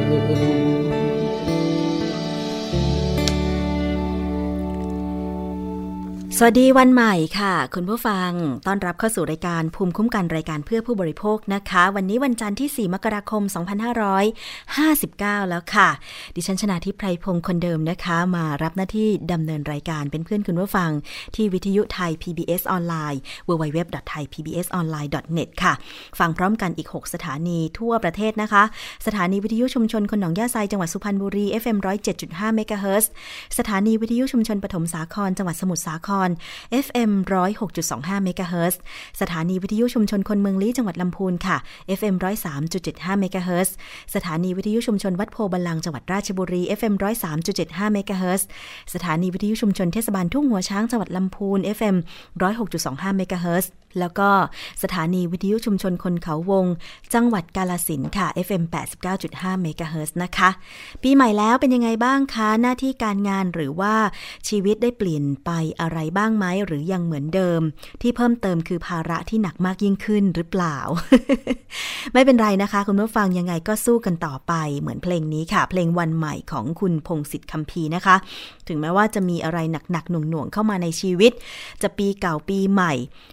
Deus. สวัสดีวันใหม่ค่ะ คุณผู้ฟัง ต้อนรับเข้าสู่รายการภูมิคุ้มกันรายการเพื่อผู้บริโภคนะคะ วันนี้วันจันทร์ที่ 4 มกราคม 2559 แล้วค่ะ ดิฉันชนะทิพไพรพงศ์คนเดิมนะคะ มารับหน้าที่ดำเนินรายการเป็นเพื่อนคุณผู้ฟัง ที่วิทยุไทย PBS ออนไลน์ www.thaipbsonline.net ค่ะ ฟังพร้อมกันอีก 6 สถานีทั่วประเทศนะคะ สถานีวิทยุชุมชนคนหนองยาไซจังหวัดสุพรรณบุรี FM 107.5เมกะเฮิรตซ์สถานีวิทยุชุมชนปฐมสาครจังหวัดสมุทรสาคร FM 106.25เมกะเฮิรตซ์สถานีวิทยุชุมชนคนเมืองลี้จังหวัดลำพูนค่ะ FM 103.75เมกะเฮิรตซ์สถานีวิทยุชุมชนวัดโพธิ์บัลลังก์จังหวัดราชบุรี FM 103.75เมกะเฮิรตซ์สถานีวิทยุชุมชนเทศบาลทุ่งหัวช้างจังหวัดลำพูน FM 106.25เมกะเฮิรตซ์แล้วก็สถานีวิทยุชุมชนคนเขาวง จังหวัดกาลสินค่ะ FM 89.5เมกะเฮิรตซ์นะคะ ปีใหม่แล้วเป็นยังไงบ้างคะ หน้าที่การงานหรือว่าชีวิตได้เปลี่ยนไปอะไรบ้างไหมหรือยังเหมือนเดิม ที่เพิ่มเติมคือภาระที่หนักมากยิ่งขึ้นหรือเปล่า ไม่เป็นไรนะคะ คุณผู้ฟังยังไงก็สู้กันต่อไปเหมือนเพลงนี้ค่ะ เพลงวันใหม่ของคุณพงศิษฐ์คำพีนะคะ ถึงแม้ว่าจะมีอะไรหนักๆหน่วงๆเข้ามาในชีวิต จะปีเก่าปีใหม่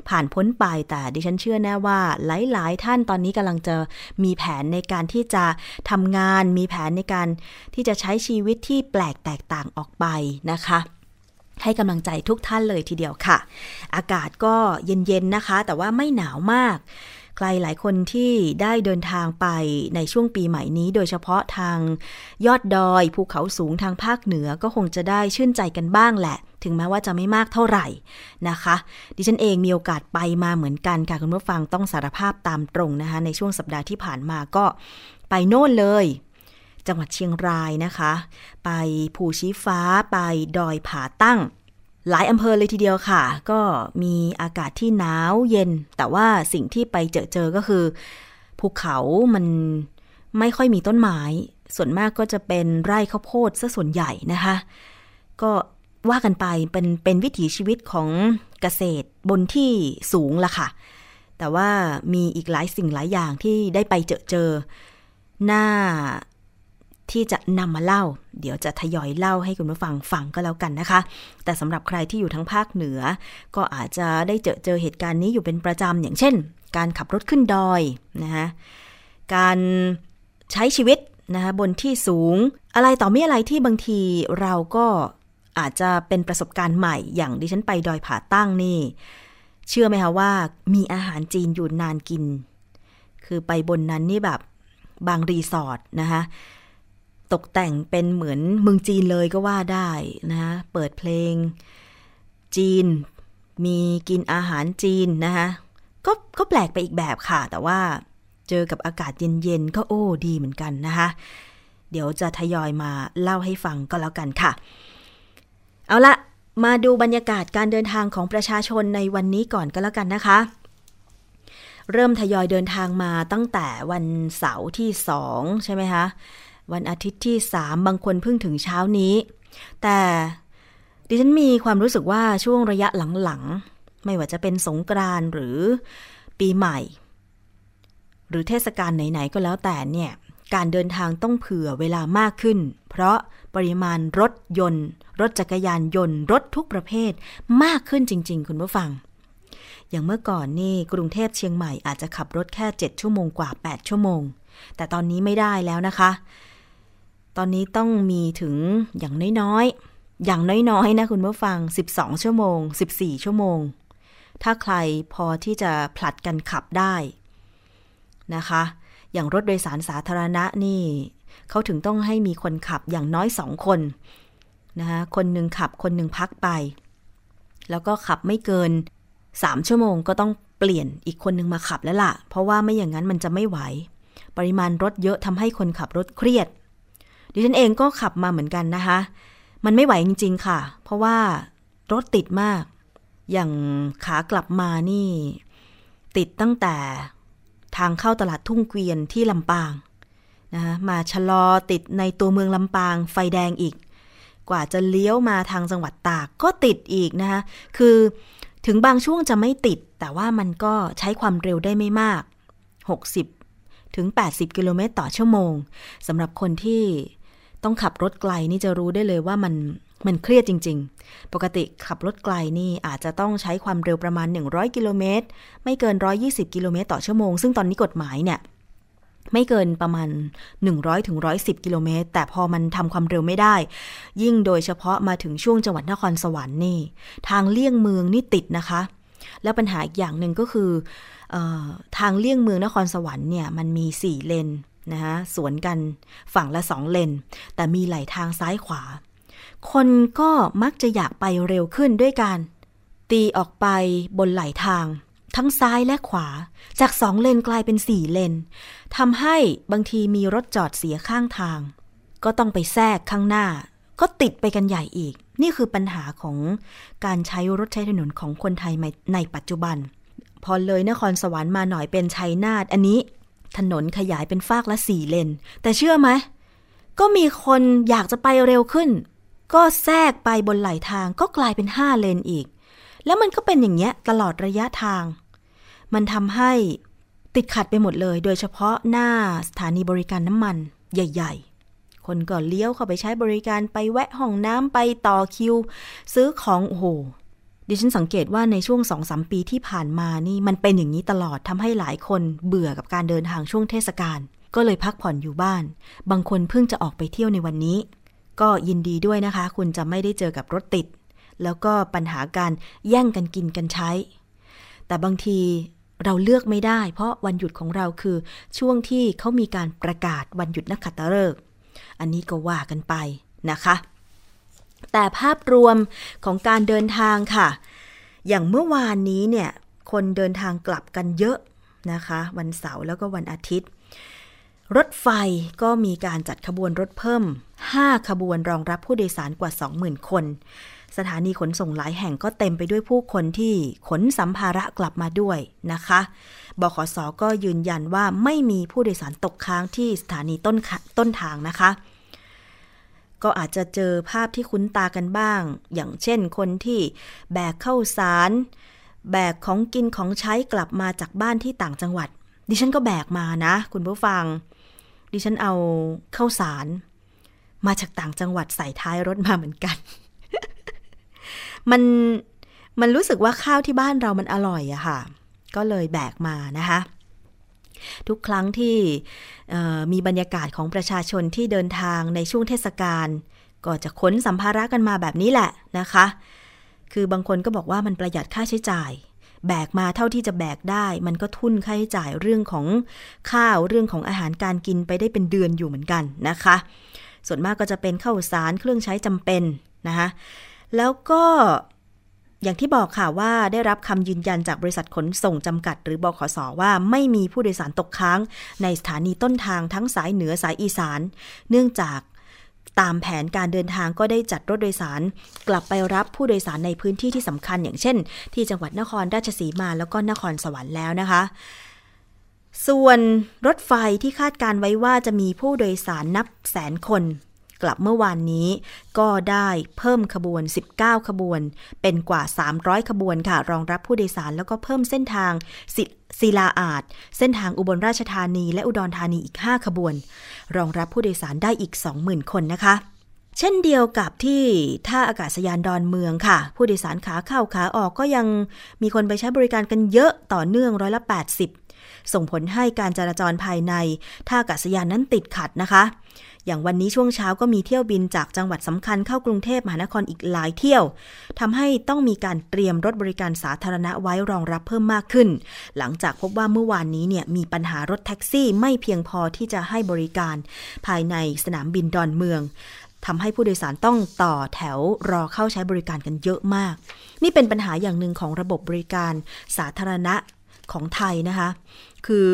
ผ่านพ้นไป แต่ดิฉันเชื่อแน่ว่าหลาย ๆ ท่านตอนนี้กำลังจะมีแผนในการที่จะทำงาน มีแผนในการที่จะใช้ชีวิตที่แปลกแตกต่างออกไปนะคะให้กำลังใจทุกท่านเลยทีเดียวค่ะ อากาศก็เย็น ๆ นะคะ แต่ว่าไม่หนาวมาก ใครหลายคนที่ได้เดินทางไปในช่วงปีใหม่นี้ โดยเฉพาะทางยอดดอยภูเขาสูงทางภาคเหนือก็คงจะได้ชื่นใจกันบ้างแหละ ถึงแม้ว่าจะไม่มากเท่าไหร่นะคะ ดิฉันเองมีโอกาสไปมาเหมือนกันค่ะคุณผู้ฟังต้องสารภาพตามตรงนะคะ ในช่วงสัปดาห์ที่ผ่านมาก็ไปโน่นเลย จังหวัดเชียงรายนะคะ ไปภูชีฟ้าไปดอยผาตั้งหลายอำเภอเลยทีเดียวค่ะ ก็มีอากาศที่หนาวเย็น แต่ว่าสิ่งที่ไปเจอเจอก็คือ ภูเขามันไม่ค่อยมีต้นไม้ ส่วนมากก็จะเป็นไร่ข้าวโพดซะส่วนใหญ่นะคะ ก็ ว่ากันไปเป็นเป็นวิถีชีวิตของเกษตรบนที่สูงละค่ะ แต่ว่ามีอีกหลายสิ่งหลายอย่างที่ได้ไปเจอเจอ หน้าที่จะนำมาเล่า เดี๋ยวจะทยอยเล่าให้คุณผู้ฟังฟังก็แล้วกันนะคะ แต่สำหรับใครที่อยู่ทั้งภาคเหนือ ก็อาจจะได้เจอเจอเหตุการณ์นี้อยู่เป็นประจำอย่างเช่น การขับรถขึ้นดอยนะคะการใช้ชีวิตนะคะบนที่สูง อะไรต่อม่อะไรที่บางทีเราก็ อาจจะเป็นประสบการณ์ใหม่ อย่างดิฉันไปดอยผาตั้งนี่ เชื่อไหมคะว่า มีอาหารจีนอยู่นานกิน คือไปบนนั้นนี่แบบบางรีสอร์ทนะคะตกแต่งเป็นเหมือนเมืองจีนเลยก็ว่าได้นะคะเปิดเพลงจีน มีกินอาหารจีนนะคะก็ก็แปลกไปอีกแบบค่ะ แต่ว่าเจอกับอากาศเย็นๆก็โอ้ดีเหมือนกันนะคะเดี๋ยวจะทยอยมาเล่าให้ฟังก็แล้วกันค่ะ เอาละมาดูบรรยากาศการเดินทางของประชาชนในวันนี้ก่อนก็แล้วกันนะคะ เริ่มทยอยเดินทางมาตั้งแต่วันเสาร์ที่สองใช่ไหมคะ วันอาทิตย์ที่สามบางคนเพิ่งถึงเช้านี้ แต่ดิฉันมีความรู้สึกว่าช่วงระยะหลังๆ ไม่ว่าจะเป็นสงกรานหรือปีใหม่ หรือเทศกาลไหนๆก็แล้วแต่เนี่ย การเดินทางต้องเผื่อเวลามากขึ้น เพราะปริมาณรถยนต์ รถจักรยานยนต์ รถทุกประเภทมากขึ้นจริง ๆ คุณผู้ฟัง อย่างเมื่อก่อนนี่กรุงเทพเชียงใหม่อาจจะขับรถแค่ 7 ชั่วโมงกว่า 8 ชั่วโมง แต่ตอนนี้ไม่ได้แล้วนะคะ ตอนนี้ต้องมีถึงอย่างน้อยๆ อย่างน้อยๆ นะคุณผู้ฟัง 12 ชั่วโมง 14 ชั่วโมง ถ้าใครพอที่จะผลัดกันขับได้นะคะ อย่างรถโดยสารสาธารณะนี่เขาถึงต้องให้มีคนขับอย่างน้อยสองคน นะคะคนหนึ่งขับคนหนึ่งพักไป แล้วก็ขับไม่เกิน 3 ชั่วโมงก็ต้องเปลี่ยนอีกคนหนึ่งมาขับแล้วล่ะ เพราะว่าไม่อย่างนั้นมันจะไม่ไหว ปริมาณรถเยอะทำให้คนขับรถเครียด ดิฉันเองก็ขับมาเหมือนกันนะคะ มันไม่ไหวจริง ๆ ค่ะ เพราะว่ารถติดมาก อย่างขากลับมานี่ ติดตั้งแต่ทางเข้าตลาดทุ่งเกวียนที่ลำปางนะคะมาชะลอติดในตัวเมืองลำปางไฟแดงอีก กว่าจะเลี้ยวมาทางจังหวัดตากก็ติดอีกนะคะคือถึงบางช่วงจะไม่ติด แต่ว่ามันก็ใช้ความเร็วได้ไม่มาก 60 ถึง 80 กิโลเมตรต่อชั่วโมงสำหรับคนที่ต้องขับรถไกลนี่จะรู้ได้เลยว่ามันมันเครียดจริง ๆ ปกติขับรถไกลนี่อาจจะต้องใช้ความเร็วประมาณ 100 กิโลเมตร ไม่เกิน 120 กิโลเมตรต่อชั่วโมง ซึ่งตอนนี้กฎหมายเนี่ย ไม่เกินประมาณ 100ถึง110 กิโลเมตร แต่พอมันทำความเร็วไม่ได้ ยิ่งโดยเฉพาะมาถึงช่วงจังหวัดนครสวรรค์นี่ ทางเลี่ยงเมืองนี่ติดนะคะ แล้วปัญหาอีกอย่างหนึ่งก็คืออทางเลี่ยงเมืองนครสวรรค์เนี่ยมันมี 4 เลนนะคะสวนกันฝั่งละสองเลน แต่มีไหลทางซ้ายขวา คนก็มักจะอยากไปเร็วขึ้นด้วยการตีออกไปบนไหลทาง ทั้งซ้ายและขวา จากสองเลนกลายเป็นสี่เลนทำให้บางทีมีรถจอดเสียข้างทาง ก็ต้องไปแทรกข้างหน้า ก็ติดไปกันใหญ่อีก นี่คือปัญหาของการใช้รถใช้ถนนของคนไทยในปัจจุบัน พอเลยนครสวรรค์มาหน่อยเป็นชัยนาทอันนี้ ถนนขยายเป็นฟากละสี่เลน แต่เชื่อไหมก็มีคนอยากจะไปเร็วขึ้น ก็แทรกไปบนไหลทางก็กลายเป็นห้าเลนอีก แล้วมันก็เป็นอย่างเงี้ยตลอดระยะทาง มันทำให้ติดขัดไปหมดเลย โดยเฉพาะหน้าสถานีบริการน้ำมันใหญ่ ๆ คนก็เลี้ยวเข้าไปใช้บริการไปแวะห้องน้ำไปต่อคิว ซื้อของโอ้โหดิฉันสังเกตว่าในช่วงสองสมปีที่ผ่านมานี่มันเป็นอย่างนี้ตลอดทำให้หลายคนเบื่อกับการเดินทางช่วงเทศกาลก็เลยพักผ่อนอยู่บ้าน บางคนเพิ่งจะออกไปเที่ยวในวันนี้ ก็ยินดีด้วยนะคะ คุณจะไม่ได้เจอกับรถติด แล้วก็ปัญหาการแย่งกันกินกันใช้ แต่บางที เราเลือกไม่ได้ เพราะวันหยุดของเราคือช่วงที่เขามีการประกาศวันหยุดนักขัตฤกษ์อันนี้ก็ว่ากันไปนะคะ แต่ภาพรวมของการเดินทางค่ะ อย่างเมื่อวานนี้เนี่ยคนเดินทางกลับกันเยอะนะคะ วันเสาร์แล้วก็วันอาทิตย์ รถไฟก็มีการจัดขบวนรถเพิ่ม 5 ขบวนรองรับผู้โดยสารกว่า 20,000 คน สถานีขนส่งหลายแห่งก็เต็มไปด้วยผู้คนที่ขนสัมภาระกลับมาด้วยนะคะ บขสก็ยืนยันว่าไม่มีผู้โดยสารตกค้างที่สถานีต้นต้นทางนะคะ ก็อาจจะเจอภาพที่คุ้นตากันบ้าง อย่างเช่นคนที่แบกเข้าสาร แบกของกินของใช้กลับมาจากบ้านที่ต่างจังหวัด ดิฉันก็แบกมานะ คุณผู้ฟัง ดิฉันเอาเข้าสารมาจากต่างจังหวัดใส่ท้ายรถมาเหมือนกัน มันมันรู้สึกว่าข้าวที่บ้านเรามันอร่อยอะค่ะ ก็เลยแบกมานะคะ ทุกครั้งที่มีบรรยากาศของประชาชนที่เดินทางในช่วงเทศกาลก็จะขนสัมภาระกันมาแบบนี้แหละนะคะ คือบางคนก็บอกว่ามันประหยัดค่าใช้จ่าย แบกมาเท่าที่จะแบกได้ มันก็ทุนค่าใช้จ่ายเรื่องของข้าวเรื่องของอาหารการกินไปได้เป็นเดือนอยู่เหมือนกันนะคะ ส่วนมากก็จะเป็นข้าวสารเครื่องใช้จำเป็นนะคะ แล้วก็อย่างที่บอกค่ะว่าได้รับคำยืนยันจากบริษัทขนส่งจำกัด หรือบขสว่าไม่มีผู้โดยสารตกค้าง ในสถานีต้นทางทั้งสายเหนือสายอีสาน เนื่องจากตามแผนการเดินทางก็ได้จัดรถโดยสาร กลับไปรับผู้โดยสารในพื้นที่ที่สำคัญ อย่างเช่น ที่จังหวัดนครราชสีมาแล้วก็นครสวรรค์แล้วนะคะ ส่วนรถไฟที่คาดการไว้ว่าจะมีผู้โดยสารนับแสนคน กลับเมื่อวานนี้ ก็ได้เพิ่มขบวน 19 ขบวน เป็นกว่า 300 ขบวนค่ะ รองรับผู้โดยสารแล้วก็เพิ่มเส้นทางศิลาอาดเส้นทางอุบลราชธานีและอุดรธานีอีก 5 ขบวน รองรับผู้โดยสารได้อีก 20,000 คนนะคะเช่นเดียวกับที่ท่าอากาศยานดอนเมืองค่ะ ผู้โดยสารขาเข้าขาออกก็ยังมีคนไปใช้บริการกันเยอะต่อเนื่องร้อยละ 80 ส่งผลให้การจราจรภายในท่าอากาศยานนั้นติดขัดนะคะ อย่างวันนี้ช่วงเช้าก็มีเที่ยวบินจากจังหวัดสำคัญเข้ากรุงเทพมหานครอีกหลายเที่ยวทำให้ต้องมีการเตรียมรถบริการสาธารณะไว้รองรับเพิ่มมากขึ้น หลังจากพบว่าเมื่อวานนี้เนี่ยมีปัญหารถแท็กซี่ไม่เพียงพอที่จะให้บริการ ภายในสนามบินดอนเมืองทำให้ผู้โดยสารต้องต่อแถวรอเข้าใช้บริการกันเยอะมาก นี่เป็นปัญหาอย่างหนึ่งของระบบบริการสาธารณะของไทยนะคะ คือ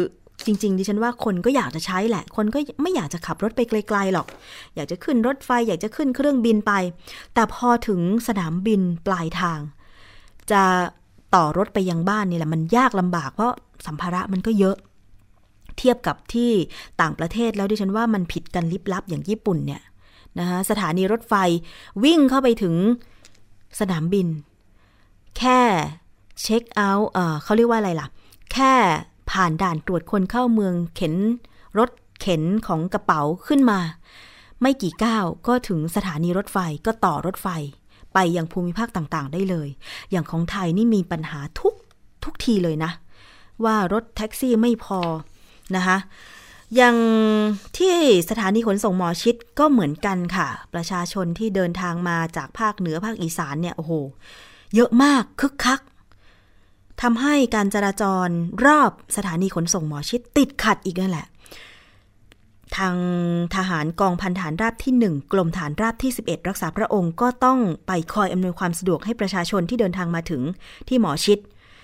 จริง ๆ ดิฉันว่าคนก็อยากจะใช้แหละ คนก็ไม่อยากจะขับรถไปไกล ๆ หรอก อยากจะขึ้นรถไฟ อยากจะขึ้นเครื่องบินไป แต่พอถึงสนามบินปลายทาง จะต่อรถไปยังบ้านนี่แหละมันยากลำบากเพราะสัมภาระมันก็เยอะ เทียบกับที่ต่างประเทศแล้วดิฉันว่ามันผิดกันลิบลับอย่างญี่ปุ่นเนี่ยนะคะสถานีรถไฟวิ่งเข้าไปถึงสนามบิน แค่เช็คเอาท์เขาเรียกว่าอะไรล่ะ แค่ ผ่านด่านตรวจคนเข้าเมืองเข็นรถเข็นของกระเป๋าขึ้นมา ไม่กี่ก้าวก็ถึงสถานีรถไฟก็ต่อรถไฟ ไปยังภูมิภาคต่างๆ ได้เลย อย่างของไทยนี่มีปัญหาทุกทุกทีเลยนะ ว่ารถแท็กซี่ไม่พอนะคะอย่างที่สถานีขนส่งหมอชิดก็เหมือนกันค่ะ ประชาชนที่เดินทางมาจากภาคเหนือภาคอีสานเนี่ยโอ้โห เยอะมากคึกคัก ทำให้การจราจรรอบสถานีขนส่งหมอชิดติดขัดอีกนั่นแหละ ทางทหารกองพันฐานราบที่ 1 กรมฐานราบที่ 11 รักษาพระองค์ก็ต้องไปคอยอำนวยความสะดวกให้ประชาชนที่เดินทางมาถึงที่หมอชิด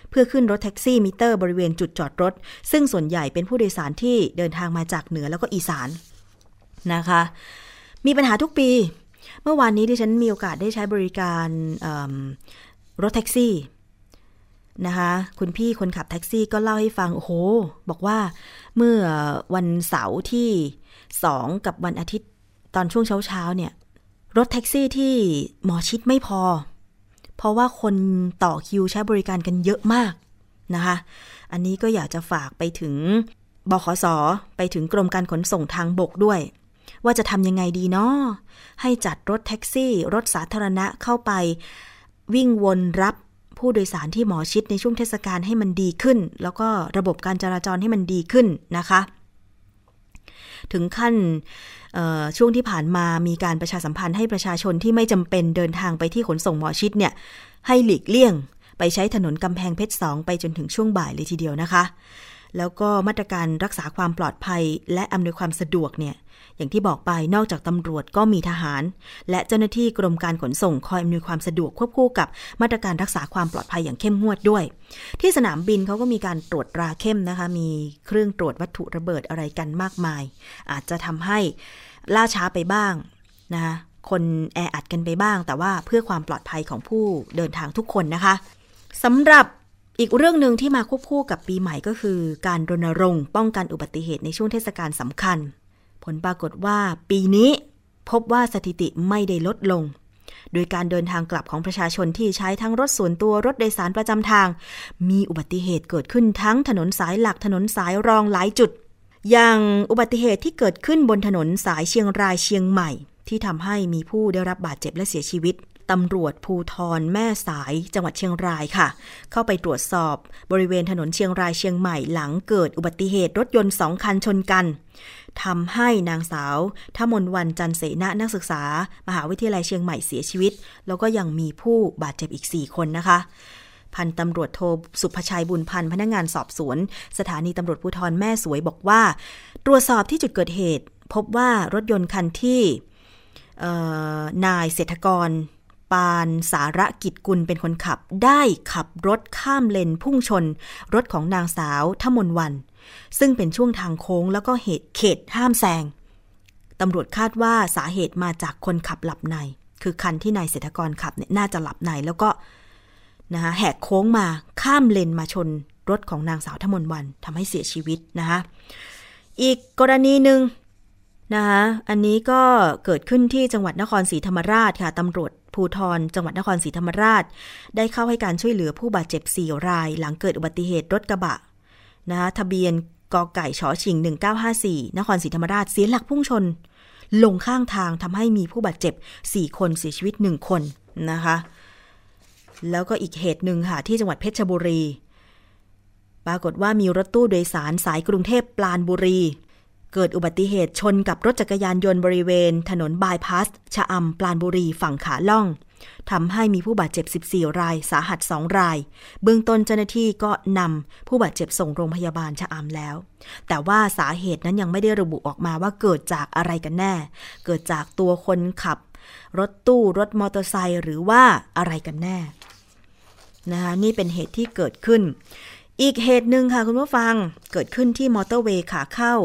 เพื่อขึ้นรถแท็กซี่มิเตอร์บริเวณจุดจอดรถ ซึ่งส่วนใหญ่เป็นผู้โดยสารที่เดินทางมาจากเหนือแล้วก็อีสานนะคะ มีปัญหาทุกปี เมื่อวานนี้ที่ฉันมีโอกาสได้ใช้บริการรถแท็กซี่ นะคะ คุณพี่คนขับแท็กซี่ก็เล่าให้ฟัง โอ้โห บอกว่าเมื่อวันเสาร์ที่สองกับวันอาทิตย์ตอนช่วงเช้าเช้าเนี่ย รถแท็กซี่ที่หมอชิดไม่พอ เพราะว่าคนต่อคิวใช้บริการกันเยอะมากนะคะ อันนี้ก็อยากจะฝากไปถึงบขส ไปถึงกรมการขนส่งทางบกด้วย ว่าจะทำยังไงดีเนาะให้จัดรถแท็กซี่ รถสาธารณะเข้าไป วิ่งวนรับ ผู้โดยสารที่หมอชิดในช่วงเทศกาลให้มันดีขึ้น แล้วก็ระบบการจราจรให้มันดีขึ้นนะคะ ถึงขั้นช่วงที่ผ่านมามีการประชาสัมพันธ์ให้ประชาชนที่ไม่จำเป็นเดินทางไปที่ขนส่งหมอชิดเนี่ยให้หลีกเลี่ยง ไปใช้ถนนกำแพงเพชรสองไปจนถึงช่วงบ่ายเลยทีเดียวนะคะ แล้วก็มาตรการรักษาความปลอดภัย และอำนวยความสะดวกเนี่ย อย่างที่บอกไปนอกจากตำรวจก็มีทหาร และเจ้าหน้าที่กรมการขนส่งคอยอำนวยความสะดวกควบคู่กับมาตรการรักษาความปลอดภัยอย่างเข้มงวดด้วย ที่สนามบินเขาก็มีการตรวจตราเข้มนะคะ มีเครื่องตรวจวัตถุระเบิดอะไรกันมากมาย อาจจะทำให้ล่าช้าไปบ้างนะคะคนแออัดกันไปบ้าง แต่ว่าเพื่อความปลอดภัยของผู้เดินทางทุกคนนะคะสำหรับ อีกเรื่องหนึ่งที่มาควบคู่กับปีใหม่ก็คือ การรณรงค์ป้องกันอุบัติเหตุในช่วงเทศกาลสำคัญ ผลปรากฏว่าปีนี้พบว่าสถิติไม่ได้ลดลง โดยการเดินทางกลับของประชาชนที่ใช้ทั้งรถส่วนตัวรถโดยสารประจำทาง มีอุบัติเหตุเกิดขึ้นทั้งถนนสายหลักถนนสายรองหลายจุด อย่างอุบัติเหตุที่เกิดขึ้นบนถนนสายเชียงรายเชียงใหม่ ที่ทำให้มีผู้ได้รับบาดเจ็บและเสียชีวิต ตำรวจภูทรแม่สายจังหวัดเชียงรายค่ะ เข้าไปตรวจสอบบริเวณถนนเชียงรายเชียงใหม่หลังเกิดอุบัติเหตุรถยนต์สองคันชนกันทำให้นางสาวทมนวันจันเสนานักศึกษา มหาวิทยาลัยเชียงใหม่เสียชีวิต แล้วก็ยังมีผู้บาดเจ็บอีก 4 คนนะคะพันตำรวจโทสุภชัยบุญพันธ์พนักงงานสอบสวน สถานีตำรวจภูธรแม่สวยบอกว่า ตรวจสอบที่จุดเกิดเหตุ พบว่ารถยนต์คันที่นายเศรษฐกร ปานสาระกิจกุลเป็นคนขับ ได้ขับรถข้ามเลนพุ่งชน รถของนางสาวทมนวัน ซึ่งเป็นช่วงทางโค้งแล้วก็เหตุเขตห้ามแซงตำรวจคาดว่าสาเหตุมาจากคนขับหลับใน คือคันที่นายเศรษฐกรขับเนี่ยน่าจะหลับในแล้วก็นะคะแหกโค้งมาข้ามเลนมาชนรถของนางสาวทมนวันทำให้เสียชีวิตนะคะอีกกรณีหนึ่งนะคะอันนี้ก็เกิดขึ้นที่จังหวัดนครศรีธรรมราชค่ะตำรวจ ภูทรจังหวัดนครศรีธรรมราช ได้เข้าให้การช่วยเหลือผู้บาดเจ็บ 4 ราย หลังเกิดอุบัติเหตุรถกระบะนะคะทะเบียนกอไก่ชอชิง 1954 นครศรีธรรมราชเสียหลักพุ่งชน ลงข้างทางทำให้มีผู้บาดเจ็บ 4 คนเสียชีวิต 1 คนนะคะ แล้วก็อีกเหตุหนึ่งค่ะ ที่จังหวัดเพชรบุรี ปรากฏว่ามีรถตู้โดยสารสายกรุงเทพปลานบุรี เกิดอุบัติเหตุชนกับรถจักรยานยนต์บริเวณ ถนนบายพาสชะอำปลานบุรีฝั่งขาล่องทำให้มีผู้บาดเจ็บ 14 ราย สาหัส 2 ราย เบื้องต้นเจ้าหน้าที่ก็นำผู้บาดเจ็บส่งโรงพยาบาลชะอำแล้ว แต่ว่าสาเหตุนั้นยังไม่ได้ระบุออกมาว่าเกิดจากอะไรกันแน่ เกิดจากตัวคนขับ รถตู้รถมอเตอร์ไซค์หรือว่าอะไรกันแน่นะคะนี่เป็นเหตุที่เกิดขึ้น อีกเหตุหนึ่งค่ะคุณผู้ฟังเกิดขึ้นที่มอเตอร์เวย์ขาเข้า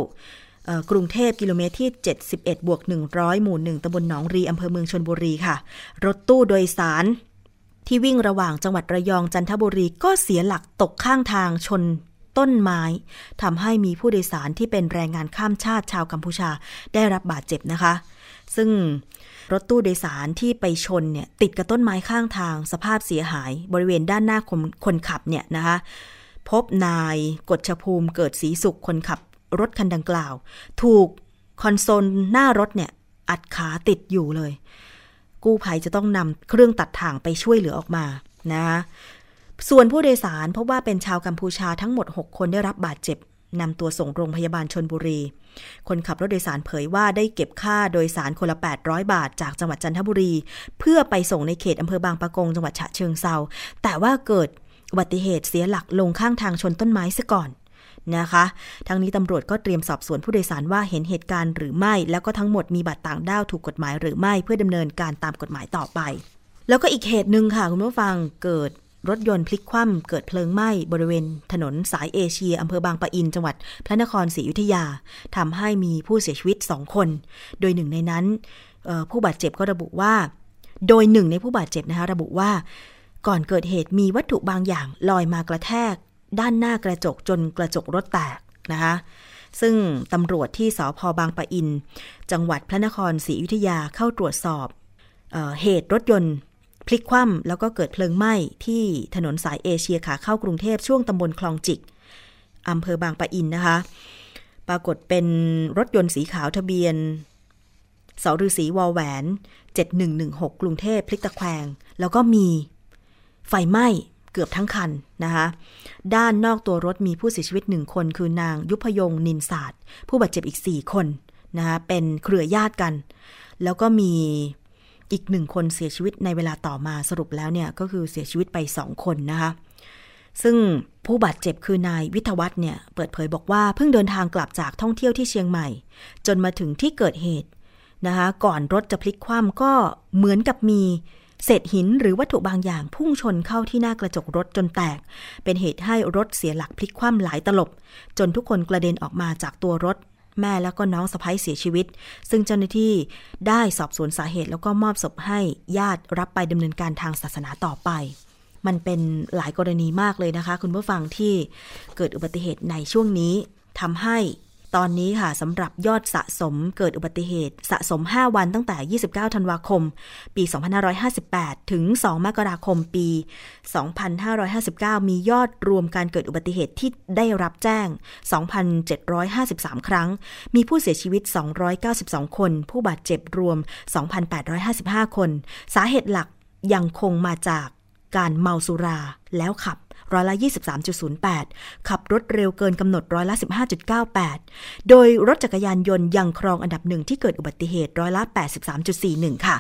กรุงเทพกิโลเมตรที่ 71 บวก 100 หมู่ 1ตำบลหนองรีอำเภอเมืองชนบุรีค่ะ รถตู้โดยสาร ที่วิ่งระหว่างจังหวัดระยองจันทบุรีก็เสียหลักตกข้างทางชนต้นไม้ทำให้มีผู้โดยสารที่เป็นแรงงานข้ามชาติชาวกัมพูชาได้รับบาดเจ็บนะคะ ซึ่งรถตู้โดยสารที่ไปชนเนี่ยติดกับต้นไม้ข้างทาง สภาพเสียหายบริเวณด้านหน้าคนขับเนี่ยนะคะ พบนายกฎชภูมิเกิดสีสุขคนขับ รถคันดังกล่าว ถูกคอนโซลหน้ารถเนี่ยอัดขาติดอยู่เลย กู้ภัยจะต้องนำเครื่องตัดถ่างไปช่วยเหลือออกมานะส่วนผู้โดยสารพบว่าเป็นชาวกัมพูชาทั้งหมด 6 คนได้รับบาดเจ็บนำตัวส่งโรงพยาบาลชนบุรี คนขับรถโดยสารเผยว่าได้เก็บค่าโดยสารคนละ 800 บาท จากจังหวัดจันทบุรี เพื่อไปส่งในเขตอำเภอบางปะกงจังหวัดฉะเชิงเซาแต่ว่าเกิดอุบัติเหตุเสียหลักลงข้างทางชนต้นไม้ซะก่อน นะคะ ทั้งนี้ตำรวจก็เตรียมสอบสวนผู้โดยสารว่าเห็นเหตุการณ์หรือไม่ แล้วก็ทั้งหมดมีบัตรต่างด้าวถูกกฎหมายหรือไม่เพื่อดำเนินการตามกฎหมายต่อไป แล้วก็อีกเหตุหนึ่งค่ะคุณผู้ฟังเกิดรถยนต์พลิกคว่ำเกิดเพลิงไหม้บริเวณถนนสายเอเชียอำเภอบางปะอิน จังหวัดพระนครศรีอยุธยาทำให้มีผู้เสียชีวิตสองคน โดยหนึ่งในนั้นผู้บาดเจ็บก็ระบุว่า โดยหนึ่งในผู้บาดเจ็บนะคะระบุว่า ก่อนเกิดเหตุมีวัตถุบางอย่างลอยมากระแทก ด้านหน้ากระจกจนกระจกรถแตกนะคะซึ่งตำรวจที่สพบางปะอิน จังหวัดพระนครศรีอยุธยาเข้าตรวจสอบเอเหตุรถยนต์ พลิกคว่ำแล้วก็เกิดเพลิงไหม้ที่ถนนสายเอเชียขาเข้ากรุงเทพช่วงตำบลคลองจิกอำเภอบางปะอินนะคะ ปรากฏเป็นรถยนต์สีขาวทะเบียนสฤษีวอแหวน 7116 กรุงเทพพลิกตะแคงแล้วก็มีไฟไหม้ เกือบทั้งคันนะคะด้านนอกตัวรถมีผู้เสียชีวิตหนึ่งคน คือนางยุพยงนินศาสตร์ ผู้บาดเจ็บอีก 4 คนนะคะเป็นเครือญาติกัน แล้วก็มีอีกหนึ่งคนเสียชีวิตในเวลาต่อมาสรุปแล้วเนี่ยก็คือเสียชีวิตไปสองคนนะคะซึ่งผู้บาดเจ็บคือนายวิทวัฒน์เนี่ยเปิดเผยบอกว่าเพิ่งเดินทางกลับจากท่องเที่ยวที่เชียงใหม่ จนมาถึงที่เกิดเหตุนะคะก่อนรถจะพลิกคว่ำก็เหมือนกับมี เศษหินหรือวัตถุบางอย่างพุ่งชนเข้าที่หน้ากระจกรถจนแตก เป็นเหตุให้รถเสียหลักพลิกคว่ำหลายตลบ จนทุกคนกระเด็นออกมาจากตัวรถ แม่แล้วก็น้องสะพ้ยเสียชีวิต ซึ่งเจ้าหน้าที่ได้สอบสวนสาเหตุแล้วก็มอบศพให้ญาติรับไปดำเนินการทางศาสนาต่อไปมันเป็นหลายกรณีมากเลยนะคะ คุณผู้ฟังที่เกิดอุบัติเหตุในช่วงนี้ทำให้ ตอนนี้ค่ะสำหรับยอดสะสมเกิดอุบัติเหตุ สะสม 5 วันตั้งแต่ 29 ธันวาคม ปี 2558 ถึง 2 มกราคมปี 2559 มียอดรวมการเกิดอุบัติเหตุที่ได้รับแจ้ง 2,753 ครั้ง มีผู้เสียชีวิต 292 คน ผู้บาดเจ็บรวม 2,855 คน สาเหตุหลักยังคงมาจากการเมาสุราแล้วขับ ร้อยละ 23.08 ขับรถเร็วเกินกำหนดร้อยละ 15.98 โดยรถจักรยานยนต์ยังครองอันดับหนึ่งที่เกิดอุบัติเหตุร้อยละ 83.41 ค่ะ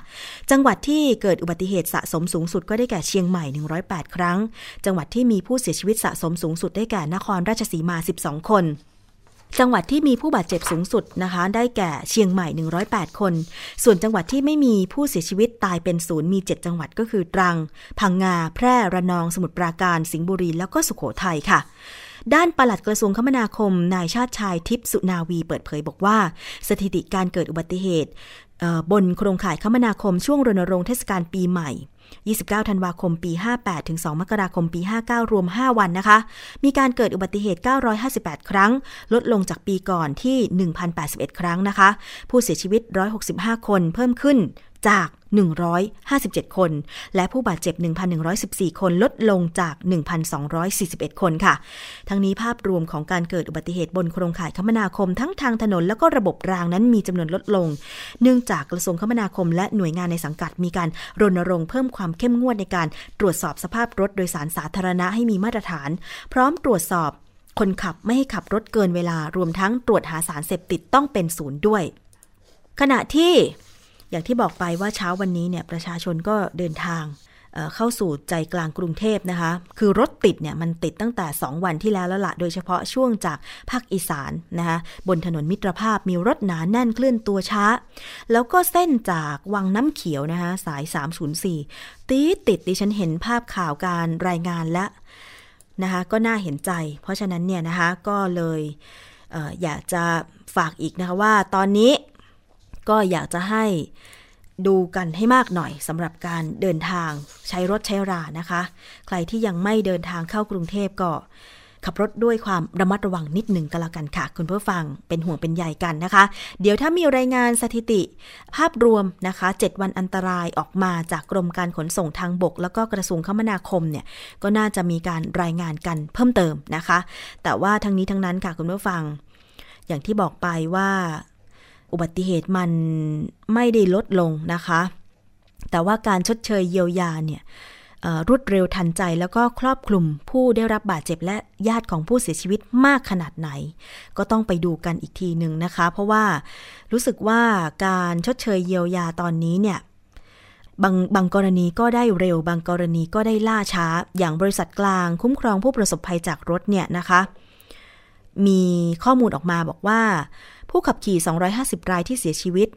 จังหวัดที่เกิดอุบัติเหตุสะสมสูงสุดก็ได้แก่เชียงใหม่ 108 ครั้ง จังหวัดที่มีผู้เสียชีวิตสะสมสูงสุดได้แก่นครราชสีมา 12 คน จังหวัดที่มีผู้บาดเจ็บสูงสุดนะคะ ได้แก่เชียงใหม่ 108 คน ส่วนจังหวัดที่ไม่มีผู้เสียชีวิตตายเป็นศูนย์มี 7 จังหวัดก็คือตรัง พังงา แพร่ ระนอง สมุทรปราการ สิงห์บุรี แล้วก็สุขโขทัยค่ะด้านปลัดกระทรวงคมนาคม นายชาติชายทิพสุนาวีเปิดเผยบอกว่า สถิติการเกิดอุบัติเหตุบนโครงข่ายคมนาคมช่วงรณรงค์เทศกาลปีใหม่ 29 ธันวาคมปี 58 ถึง 2 มกราคมปี 59 รวม 5 วันนะคะ มีการเกิดอุบัติเหตุ 958 ครั้ง ลดลงจากปีก่อนที่ 1,081 ครั้งนะคะ ผู้เสียชีวิต 165 คนเพิ่มขึ้นจาก 157 คน และผู้บาดเจ็บ 1,114 คนลดลงจาก 1,241 คนค่ะ ทั้งนี้ภาพรวมของการเกิดอุบัติเหตุบนโครงข่ายคมนาคมทั้งทางถนน และก็ระบบรางนั้นมีจำนวนลดลง เนื่องจากกระทรวงคมนาคม และหน่วยงานในสังกัดมีการรณรงค์เพิ่มความเข้มงวดในการตรวจสอบสภาพรถโดยสารสาธารณะให้มีมาตรฐาน พร้อมตรวจสอบคนขับไม่ให้ขับรถเกินเวลารวมทั้งตรวจหาสารเสพติดต้องเป็นศูนย์ด้วย ขณะที่ อย่างที่บอกไปว่าเช้าวันนี้เนี่ยประชาชนก็เดินทางเข้าสู่ใจกลางกรุงเทพนะคะ คือรถติดเนี่ยมันติดตั้งแต่ 2 วันที่แล้วแล้วละ โดยเฉพาะช่วงจากภาคอีสานนะคะบนถนนมิตรภาพมีรถหนาแน่นเคลื่อนตัวช้า แล้วก็เส้นจากวังน้ำเขียวนะคะสาย 304 ตีติดดิฉันเห็นภาพข่าวการรายงานและนะคะก็น่าเห็นใจ เพราะฉะนั้นเนี่ยนะคะก็เลยเออยากจะฝากอีกนะคะว่าตอนนี้ ก็อยากจะให้ดูกันให้มากหน่อยสำหรับการเดินทางใช้รถใช้รานะคะ ใครที่ยังไม่เดินทางเข้ากรุงเทพก็ขับรถด้วยความระมัดระวังนิดหนึ่งก็แล้วกันค่ะ คุณผู้ฟังเป็นห่วงเป็นใหญ่กันนะคะ เดี๋ยวถ้ามีรายงานสถิติ ภาพรวมนะคะ 7 วันอันตรายออกมาจากกรมการขนส่งทางบก แล้วก็กระทรวงคมนาคมเนี่ยก็น่าจะมีการรายงานกันเพิ่มเติมนะคะ แต่ว่าทั้งนี้ทั้งนั้นค่ะคุณผู้ฟัง อย่างที่บอกไปว่า อุบัติเหตุมันไม่ได้ลดลงนะคะ แต่ว่าการชดเชยเยียวยาเนี่ยรวดเร็วทันใจแล้วก็ครอบคลุมผู้ได้รับบาดเจ็บและญาติของผู้เสียชีวิตมากขนาดไหน ก็ต้องไปดูกันอีกทีหนึ่งนะคะ เพราะว่ารู้สึกว่าการชดเชยเยียวยาตอนนี้เนี่ยบางบางกรณีก็ได้เร็ว บางกรณีก็ได้ล่าช้า อย่างบริษัทกลางคุ้มครองผู้ประสบภัยจากรถเนี่ยนะคะ มีข้อมูลออกมาบอกว่า ผู้ขับขี่ 250 รายที่เสียชีวิต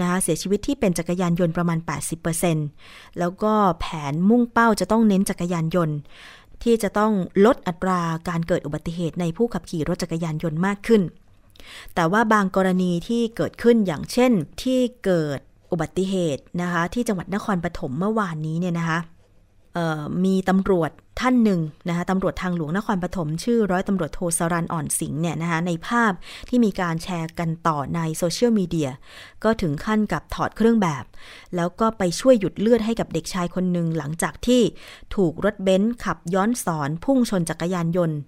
นะคะเสียชีวิตที่เป็นจักรยานยนต์ประมาณ 80%แล้วก็แผนมุ่งเป้าจะต้องเน้นจักรยานยนต์ ที่จะต้องลดอัตราการเกิดอุบัติเหตุในผู้ขับขี่รถจักรยานยนต์มากขึ้น แต่ว่าบางกรณีที่เกิดขึ้นอย่างเช่นที่เกิดอุบัติเหตุนะคะที่จังหวัดนครปฐมเมื่อวานนี้เนี่ยนะคะมีตำรวจ ท่านหนึ่งนะคะตำรวจทางหลวงนครปฐมชื่อร้อยตำรวจโทสรันอ่อนสิงห์เนี่ยนะคะในภาพที่มีการแชร์กันต่อในโซเชียลมีเดียก็ถึงขั้นกับถอดเครื่องแบบ แล้วก็ไปช่วยหยุดเลือดให้กับเด็กชายคนหนึ่งหลังจากที่ถูกรถเบนซ์ขับย้อนสอนพุ่งชนจักรยานยนต์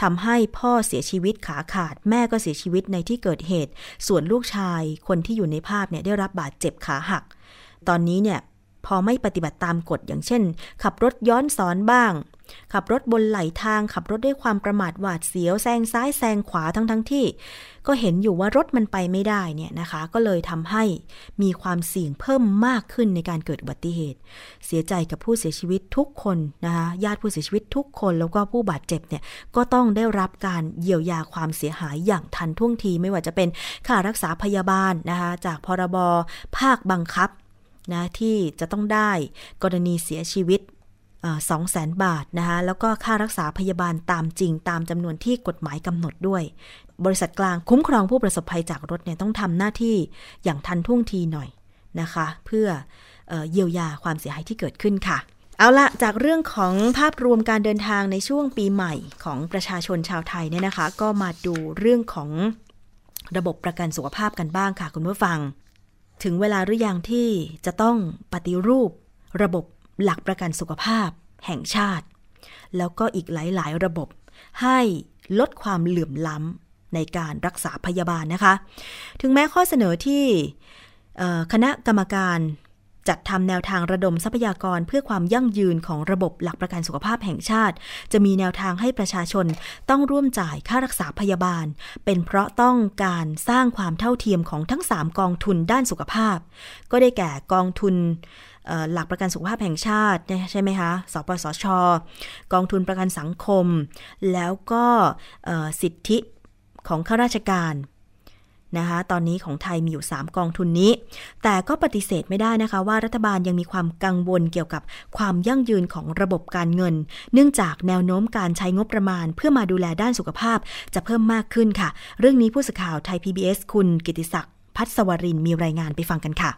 ทำให้พ่อเสียชีวิตขาขาด แม่ก็เสียชีวิตในที่เกิดเหตุ ส่วนลูกชายคนที่อยู่ในภาพเนี่ยได้รับบาดเจ็บขาหัก ตอนนี้เนี่ยพอไม่ปฏิบัติตามกฎอย่างเช่น ขับรถย้อนสอนบ้าง ขับรถบนไหลทางขับรถด้วยความประมาทหวาดเสียวแซงซ้ายแซงขวาทั้งทั้งที่ ก็เห็นอยู่ว่ารถมันไปไม่ได้เนี่ยนะคะ ก็เลยทำให้มีความเสี่ยงเพิ่มมากขึ้นในการเกิดอุบัติเหตุ เสียใจกับผู้เสียชีวิตทุกคนนะคะญาติผู้เสียชีวิตทุกคนแล้วก็ผู้บาดเจ็บเนี่ยก็ต้องได้รับการเยียวยาความเสียหายอย่างทันท่วงทีไม่ว่าจะเป็นค่ารักษาพยาบาลนะคะจากพรบภาคบังคับนะที่จะต้องได้กรณีเสียชีวิต สองแสนบาทนะคะแล้วก็ค่ารักษาพยาบาลตามจริง ตามจำนวนที่กฎหมายกำหนดด้วย บริษัทกลางคุ้มครองผู้ประสบภัยจากรถเนี่ยต้องทำหน้าที่อย่างทันท่วงทีหน่อยนะคะ เพื่อเอเยียวยาความเสียหายที่เกิดขึ้นค่ะ เอาละจากเรื่องของภาพรวมการเดินทางในช่วงปีใหม่ของประชาชนชาวไทยเนี่ยนะคะ ก็มาดูเรื่องของระบบประกันสุขภาพกันบ้างค่ะคุณผู้ฟัง ถึงเวลาหรือยังที่จะต้องปฏิรูประบบ หลักประกันสุขภาพแห่งชาติ แล้วก็อีกหลาย ๆ ระบบ ให้ลดความเหลื่อมล้ำในการรักษาพยาบาลนะคะ ถึงแม้ข้อเสนอที่คณะกรรมการจัดทำแนวทางระดมทรัพยากรเพื่อความยั่งยืนของระบบหลักประกันสุขภาพแห่งชาติ จะมีแนวทางให้ประชาชนต้องร่วมจ่ายค่ารักษาพยาบาล เป็นเพราะต้องการสร้างความเท่าเทียมของทั้ง 3 กองทุนด้านสุขภาพ ก็ได้แก่กองทุน หลักประกันสุขภาพแห่งชาติใช่ไหมคะ สปสช กองทุนประกันสังคม แล้วก็สิทธิของข้าราชการนะคะตอนนี้ของไทยมีอยู่ 3 กองทุนนี้ แต่ก็ปฏิเสธไม่ได้นะคะว่ารัฐบาลยังมีความกังวลเกี่ยวกับความยั่งยืนของระบบการเงิน เนื่องจากแนวโน้มการใช้งบประมาณ เพื่อมาดูแลด้านสุขภาพจะเพิ่มมากขึ้นค่ะ เรื่องนี้ผู้สื่อข่าวไทย PBS คุณกิติศักดิ์พัฒสวรินมีรายงานไปฟังกันค่ะ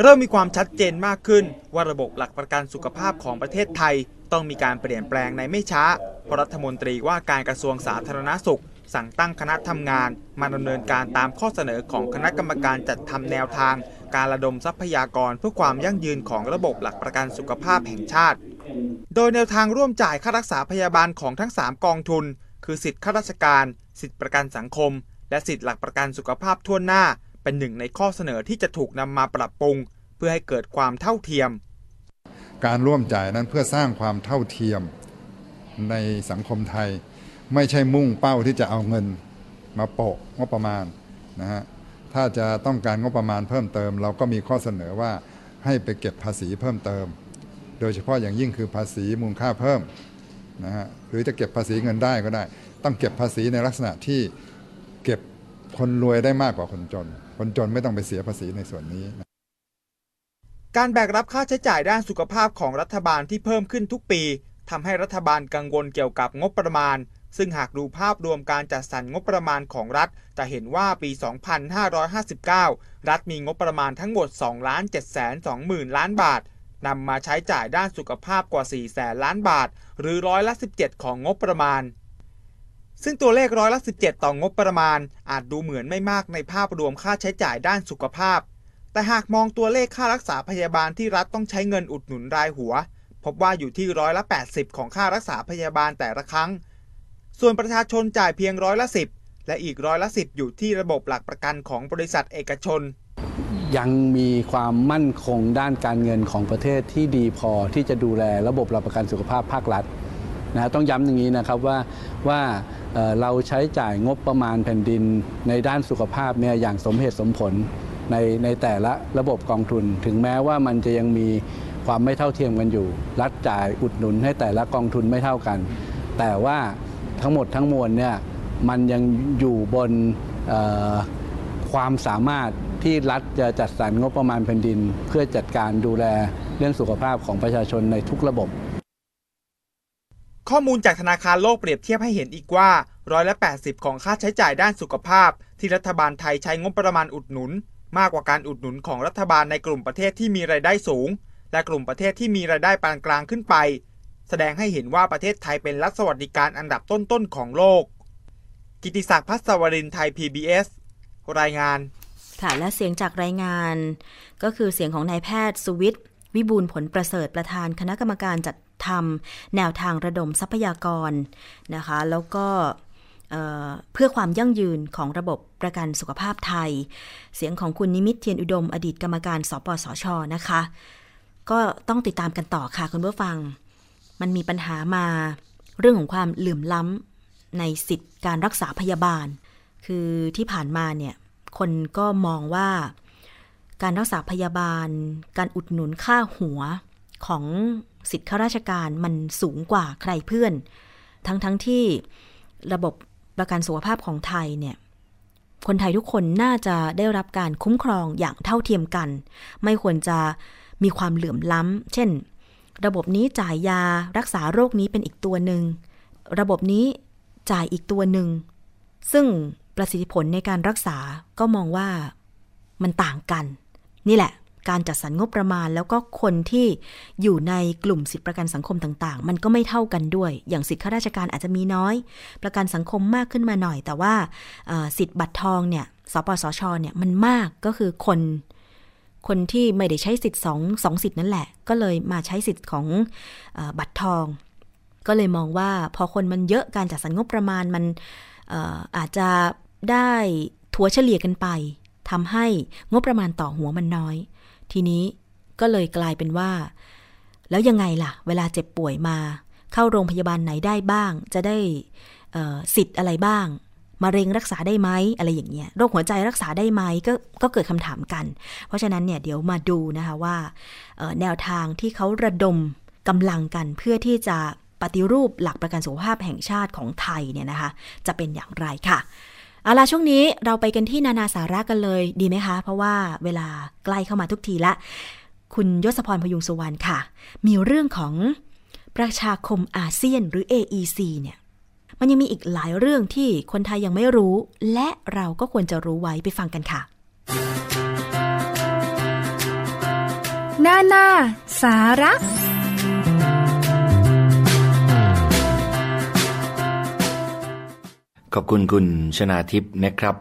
เริ่มมีความชัดเจนมากขึ้น ว่าระบบหลักประกันสุขภาพของประเทศไทย ต้องมีการเปลี่ยนแปลงในไม่ช้า เพราะรัฐมนตรีว่าการกระทรวงสาธารณาสุข สั่งตั้งคณะทำงาน มาดำเนินการตามข้อเสนอของคณะกรรมการจัดทำแนวทาง การระดมทรัพยากรเพื่อความยั่งยืนของระบบหลักประกันสุขภาพแห่งชาติ โดยแนวทางร่วมจ่ายค่ารักษาพยาบาลของทั้ง 3 กองทุน คือสิทธิข้าราชการ สิทธิประกันสังคม และสิทธิหลักประกันสุขภาพทั่วหน้า เป็นหนึ่งในข้อเสนอที่จะถูกนำมาปรับปรุง เพื่อให้เกิดความเท่าเทียม การร่วมจ่ายนั้นเพื่อสร้างความเท่าเทียมในสังคมไทย ไม่ใช่มุ่งเป้าที่จะเอาเงินมาโปะงบประมาณนะฮะถ้าจะต้องการงบประมาณเพิ่มเติม เราก็มีข้อเสนอว่าให้ไปเก็บภาษีเพิ่มเติม โดยเฉพาะอย่างยิ่งคือภาษีมูลค่าเพิ่มนะฮะหรือจะเก็บภาษีเงินได้ก็ได้ ต้องเก็บภาษีในลักษณะที่เก็บคนรวยได้มากกว่าคนจน คนจนไม่ต้องไปเสียภาษีในส่วนนี้ การแบกรับค่าใช้จ่ายด้านสุขภาพของรัฐบาลที่เพิ่มขึ้นทุกปีทำให้รัฐบาลกังวลเกี่ยวกับงบประมาณ ซึ่งหากดูภาพรวมการจัดสรรงบประมาณของรัฐ จะเห็นว่าปี 2559 รัฐมีงบประมาณทั้งหมด 2 ล้าน7 2 0 0 0 0ล้านบาทนำมาใช้จ่ายด้านสุขภาพกว่า 4 แสนล้านบาท หรือร้อยละ 17 ของงบประมาณ ซึ่งตัวเลขร้อยละ 17 ต่องบประมาณ อาจดูเหมือนไม่มากในภาพรวมค่าใช้จ่ายด้านสุขภาพ แต่หากมองตัวเลขค่ารักษาพยาบาลที่รัฐต้องใช้เงินอุดหนุนรายหัว พบว่าอยู่ที่ร้อยละ 80 ของค่ารักษาพยาบาลแต่ละครั้ง ส่วนประชาชนจ่ายเพียงร้อยละ 10 และอีกร้อยละ 10 อยู่ที่ระบบหลักประกันของบริษัทเอกชน ยังมีความมั่นคงด้านการเงินของประเทศที่ดีพอที่จะดูแลระบบหลักประกันสุขภาพภาครัฐ นะต้องย้ำอย่างนี้นะครับว่าว่าเราใช้จ่ายงบประมาณแผ่นดินในด้านสุขภาพเนี่ยอย่างสมเหตุสมผลในในแต่ละระบบกองทุน ถึงแม้ว่ามันจะยังมีความไม่เท่าเทียมกันอยู่ รัฐจ่ายอุดหนุนให้แต่ละกองทุนไม่เท่ากัน แต่ว่าทั้งหมดทั้งมวลเนี่ยมันยังอยู่บนความสามารถที่รัฐจะจัดสรรงบประมาณแผ่นดิน เพื่อจัดการดูแลเรื่องสุขภาพของประชาชนในทุกระบบ ข้อมูลจากธนาคารโลกเปรียบเทียบให้เห็นอีกว่าร้อยละ80 ของค่าใช้จ่ายด้านสุขภาพ ที่รัฐบาลไทยใช้งบประมาณอุดหนุน มากกว่าการอุดหนุนของรัฐบาลในกลุ่มประเทศที่มีรายได้สูง และกลุ่มประเทศที่มีรายได้ปานกลางขึ้นไป แสดงให้เห็นว่าประเทศไทยเป็นรัฐสวัสดิการอันดับต้นๆของโลก กิติศักดิ์พัศวรินไทย PBS รายงานค่ะและเสียงจากรายงาน ก็คือเสียงของนายแพทย์สุวิทย์วิบูลผลประเสริฐประธานคณะกรรมการจัด ทำแนวทางระดมทรัพยากรนะคะ แล้วก็เพื่อความยั่งยืนของระบบประกันสุขภาพไทย เสียงของคุณนิมิตเทียนอุดม อดีตกรรมการสปสชนะคะ ก็ต้องติดตามกันต่อค่ะคุณผู้ฟัง มันมีปัญหามาเรื่องของความเหลื่อมล้ำในสิทธิการรักษาพยาบาล คือที่ผ่านมาเนี่ยคนก็มองว่าการรักษาพยาบาล การอุดหนุนค่าหัวของ สิทธิข้าราชการมันสูงกว่าใครเพื่อน ทั้งทั้งที่ระบบประกันสุขภาพของไทยเนี่ยคนไทยทุกคนน่าจะได้รับการคุ้มครองอย่างเท่าเทียมกัน ไม่ควรจะมีความเหลื่อมล้ำ เช่น ระบบนี้จ่ายยารักษาโรคนี้เป็นอีกตัวหนึ่ง ระบบนี้จ่ายอีกตัวหนึ่ง ซึ่งประสิทธิผลในการรักษาก็มองว่ามันต่างกัน นี่แหละ การจัดสรรงบประมาณ แล้วก็คนที่อยู่ในกลุ่มสิทธิประกันสังคมต่าง ๆ มันก็ไม่เท่ากันด้วย อย่างสิทธิข้าราชการอาจจะมีน้อย ประกันสังคมมากขึ้นมาหน่อย แต่ว่าสิทธิบัตรทองเนี่ยสปสชเนี่ยมันมากก็คือคนคนที่ไม่ได้ใช้สิทธิ์สองสองสิทธิ์นั่นแหละ ก็เลยมาใช้สิทธิ์ของอบัตรทอง ก็เลยมองว่าพอคนมันเยอะการจัดสรรงบประมาณมันอาจจะได้ถัวเฉลี่ยกันไปทำให้งบประมาณต่อหัวมันน้อย ทีนี้ก็เลยกลายเป็นว่า แล้วยังไงล่ะ เวลาเจ็บป่วยมา เข้าโรงพยาบาลไหนได้บ้าง จะได้สิทธิ์อะไรบ้างมะเร็งรักษาได้ไหมอะไรอย่างเงี้ยโรคหัวใจรักษาได้ไหมก็ก็เกิดคำถามกัน เพราะฉะนั้นเนี่ยเดี๋ยวมาดูนะคะว่าแนวทางที่เขาระดมกำลังกันเพื่อที่จะปฏิรูปหลักประกันสุขภาพแห่งชาติของไทยเนี่ยนะคะ จะเป็นอย่างไรค่ะ เอาล่ะช่วงนี้เราไปกันที่นานาสาระกันเลยดีไหมคะ เพราะว่าเวลาใกล้เข้ามาทุกทีละ คุณยศพรพยุงสุวรรณค่ะ มีเรื่องของประชาคมอาเซียนหรือ AEC เนี่ย มันยังมีอีกหลายเรื่องที่คนไทยยังไม่รู้ และเราก็ควรจะรู้ไว้ไปฟังกันค่ะ นานา สาระ ขอบคุณคุณชนาทิพย์นะครับ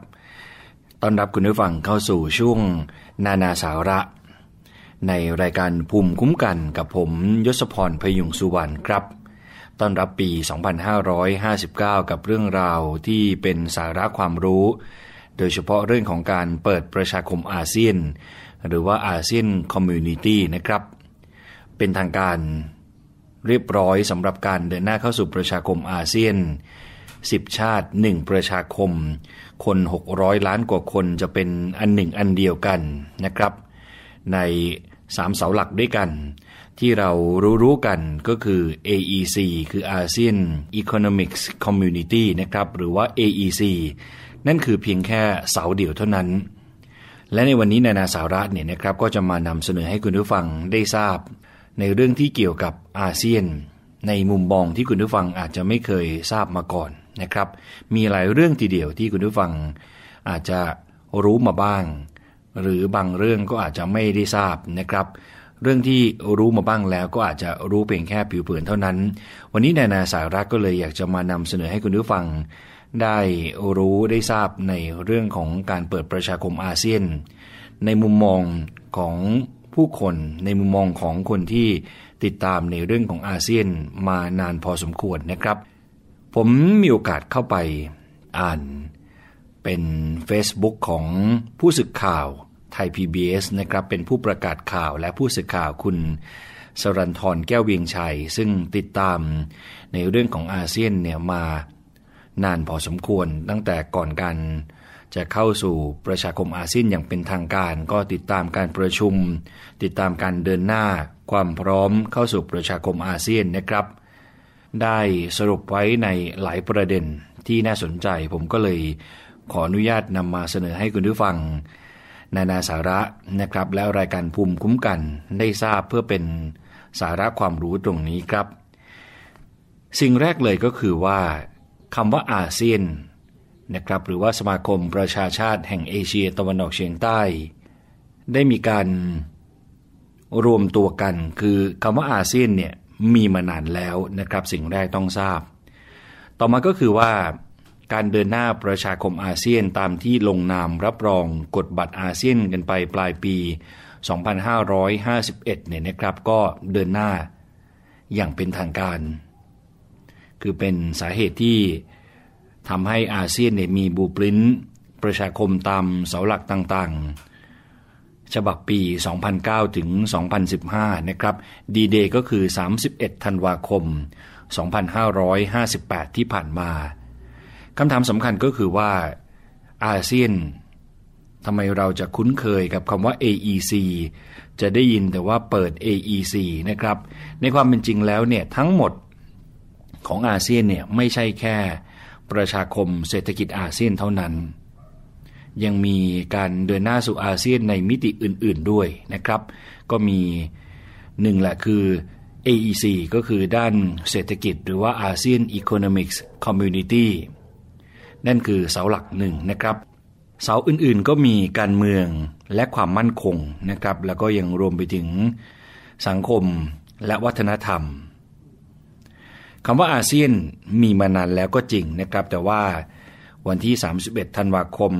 ต้อนรับคุณผู้ฟังเข้าสู่ช่วงนานาสาระ ในรายการภูมิคุ้มกันกับผมยศพรพยุงสุวรรณครับต้อนรับปี 2559 กับเรื่องราวที่เป็นสาระความรู้ โดยเฉพาะเรื่องของการเปิดประชาคมอาเซียน หรือว่าอาเซียน community นะครับ เป็นทางการเรียบร้อยสำหรับการเดินหน้าเข้าสู่ประชาคมอาเซียน 10ชาติ1ประชาคม คน 600 ล้านกว่าคนจะเป็นอันหนึ่งอันเดียวกันนะครับ ใน3เสาหลักด้วยกัน ที่เรารู้ๆกันก็คือ AEC คือ ASEAN Economics Community นะครับ หรือว่า AEC นั่นคือเพียงแค่เสาเดียวเท่านั้น และในวันนี้นานาสาระเนี่ยนะครับก็จะมานำเสนอให้คุณผู้ฟังได้ทราบ ในเรื่องที่เกี่ยวกับอาเซียน ในมุมมองที่คุณผู้ฟังอาจจะไม่เคยทราบมาก่อน นะครับ มีหลายเรื่องทีเดียวที่คุณผู้ฟังอาจจะรู้มาบ้าง หรือบางเรื่องก็อาจจะไม่ได้ทราบนะครับ เรื่องที่รู้มาบ้างแล้วก็อาจจะรู้เพียงแค่ผิวเผินเท่านั้น วันนี้นานาสาระก็เลยอยากจะมานำเสนอให้คุณผู้ฟัง ได้รู้ได้ทราบในเรื่องของการเปิดประชาคมอาเซียน ในมุมมองของผู้คนในมุมมองของคนที่ติดตามในเรื่องของอาเซียนมานานพอสมควรนะครับ ผมมีโอกาสเข้าไปอ่านเป็น Facebook ของผู้สึกข่าวไทย PBS นะครับเป็นผู้ประกาศข่าวและผู้สื่อข่าวคุณสรันทรแก้วเวียงชัย ซึ่งติดตามในเรื่องของอาเซียนเนี่ยมานานพอสมควรตั้งแต่ก่อนกันจะเข้าสู่ประชาคมอาเซียนอย่างเป็นทางการ ก็ติดตามการประชุม ติดตามการเดินหน้าความพร้อมเข้าสู่ประชาคมอาเซียนนะครับ ได้สรุปไว้ในหลายประเด็นที่น่าสนใจ ผมก็เลยขออนุญาตนำมาเสนอให้คุณผู้ฟัง นานาสาระนะครับ แล้วรายการภูมิคุ้มกันได้ทราบเพื่อเป็นสาระความรู้ตรงนี้ครับ สิ่งแรกเลยก็คือว่าคำว่าอาเซียนนะครับหรือว่าสมาคมประชาชาติแห่งเอเชียตะวันออกเฉียงใต้ ได้มีการรวมตัวกัน คือคำว่าอาเซียนเนี่ย มีมานานแล้วนะครับสิ่งแรกต้องทราบ ต่อมาก็คือว่าการเดินหน้าประชาคมอาเซียนตามที่ลงนามรับรองกฎบัตรอาเซียนกันไปปลายปี 2551 เนี่ยนะครับก็เดินหน้าอย่างเป็นทางการ คือเป็นสาเหตุที่ทำให้อาเซียนเนี่ยมีบูปริ้นประชาคมตามเสาหลักต่างๆ ฉบับปี 2009 ถึง 2015 นะครับดีเดย์ก็คือ 31 ธันวาคม 2558 ที่ผ่านมาคำถามสำคัญก็คือว่าอาเซียนทำไมเราจะคุ้นเคยกับคำว่า AEC จะได้ยินแต่ว่าเปิด AEC นะครับ ในความเป็นจริงแล้วเนี่ยทั้งหมดของอาเซียนเนี่ยไม่ใช่แค่ประชาคมเศรษฐกิจอาเซียนเท่านั้น ยังมีการเดินหน้าสู่อาเซียนในมิติอื่นๆด้วยนะครับ ก็มีหนึ่งแหละคือ AEC ก็คือด้านเศรษฐกิจหรือว่าอาเซียน Economics Community นั่นคือเสาหลักหนึ่งนะครับ เสาอื่นๆก็มีการเมืองและความมั่นคงนะครับ แล้วก็ยังรวมไปถึงสังคมและวัฒนธรรมคำว่าอาเซียนมีมานานแล้วก็จริงนะครับ แต่ว่า วันที่ 31 ธันวาคม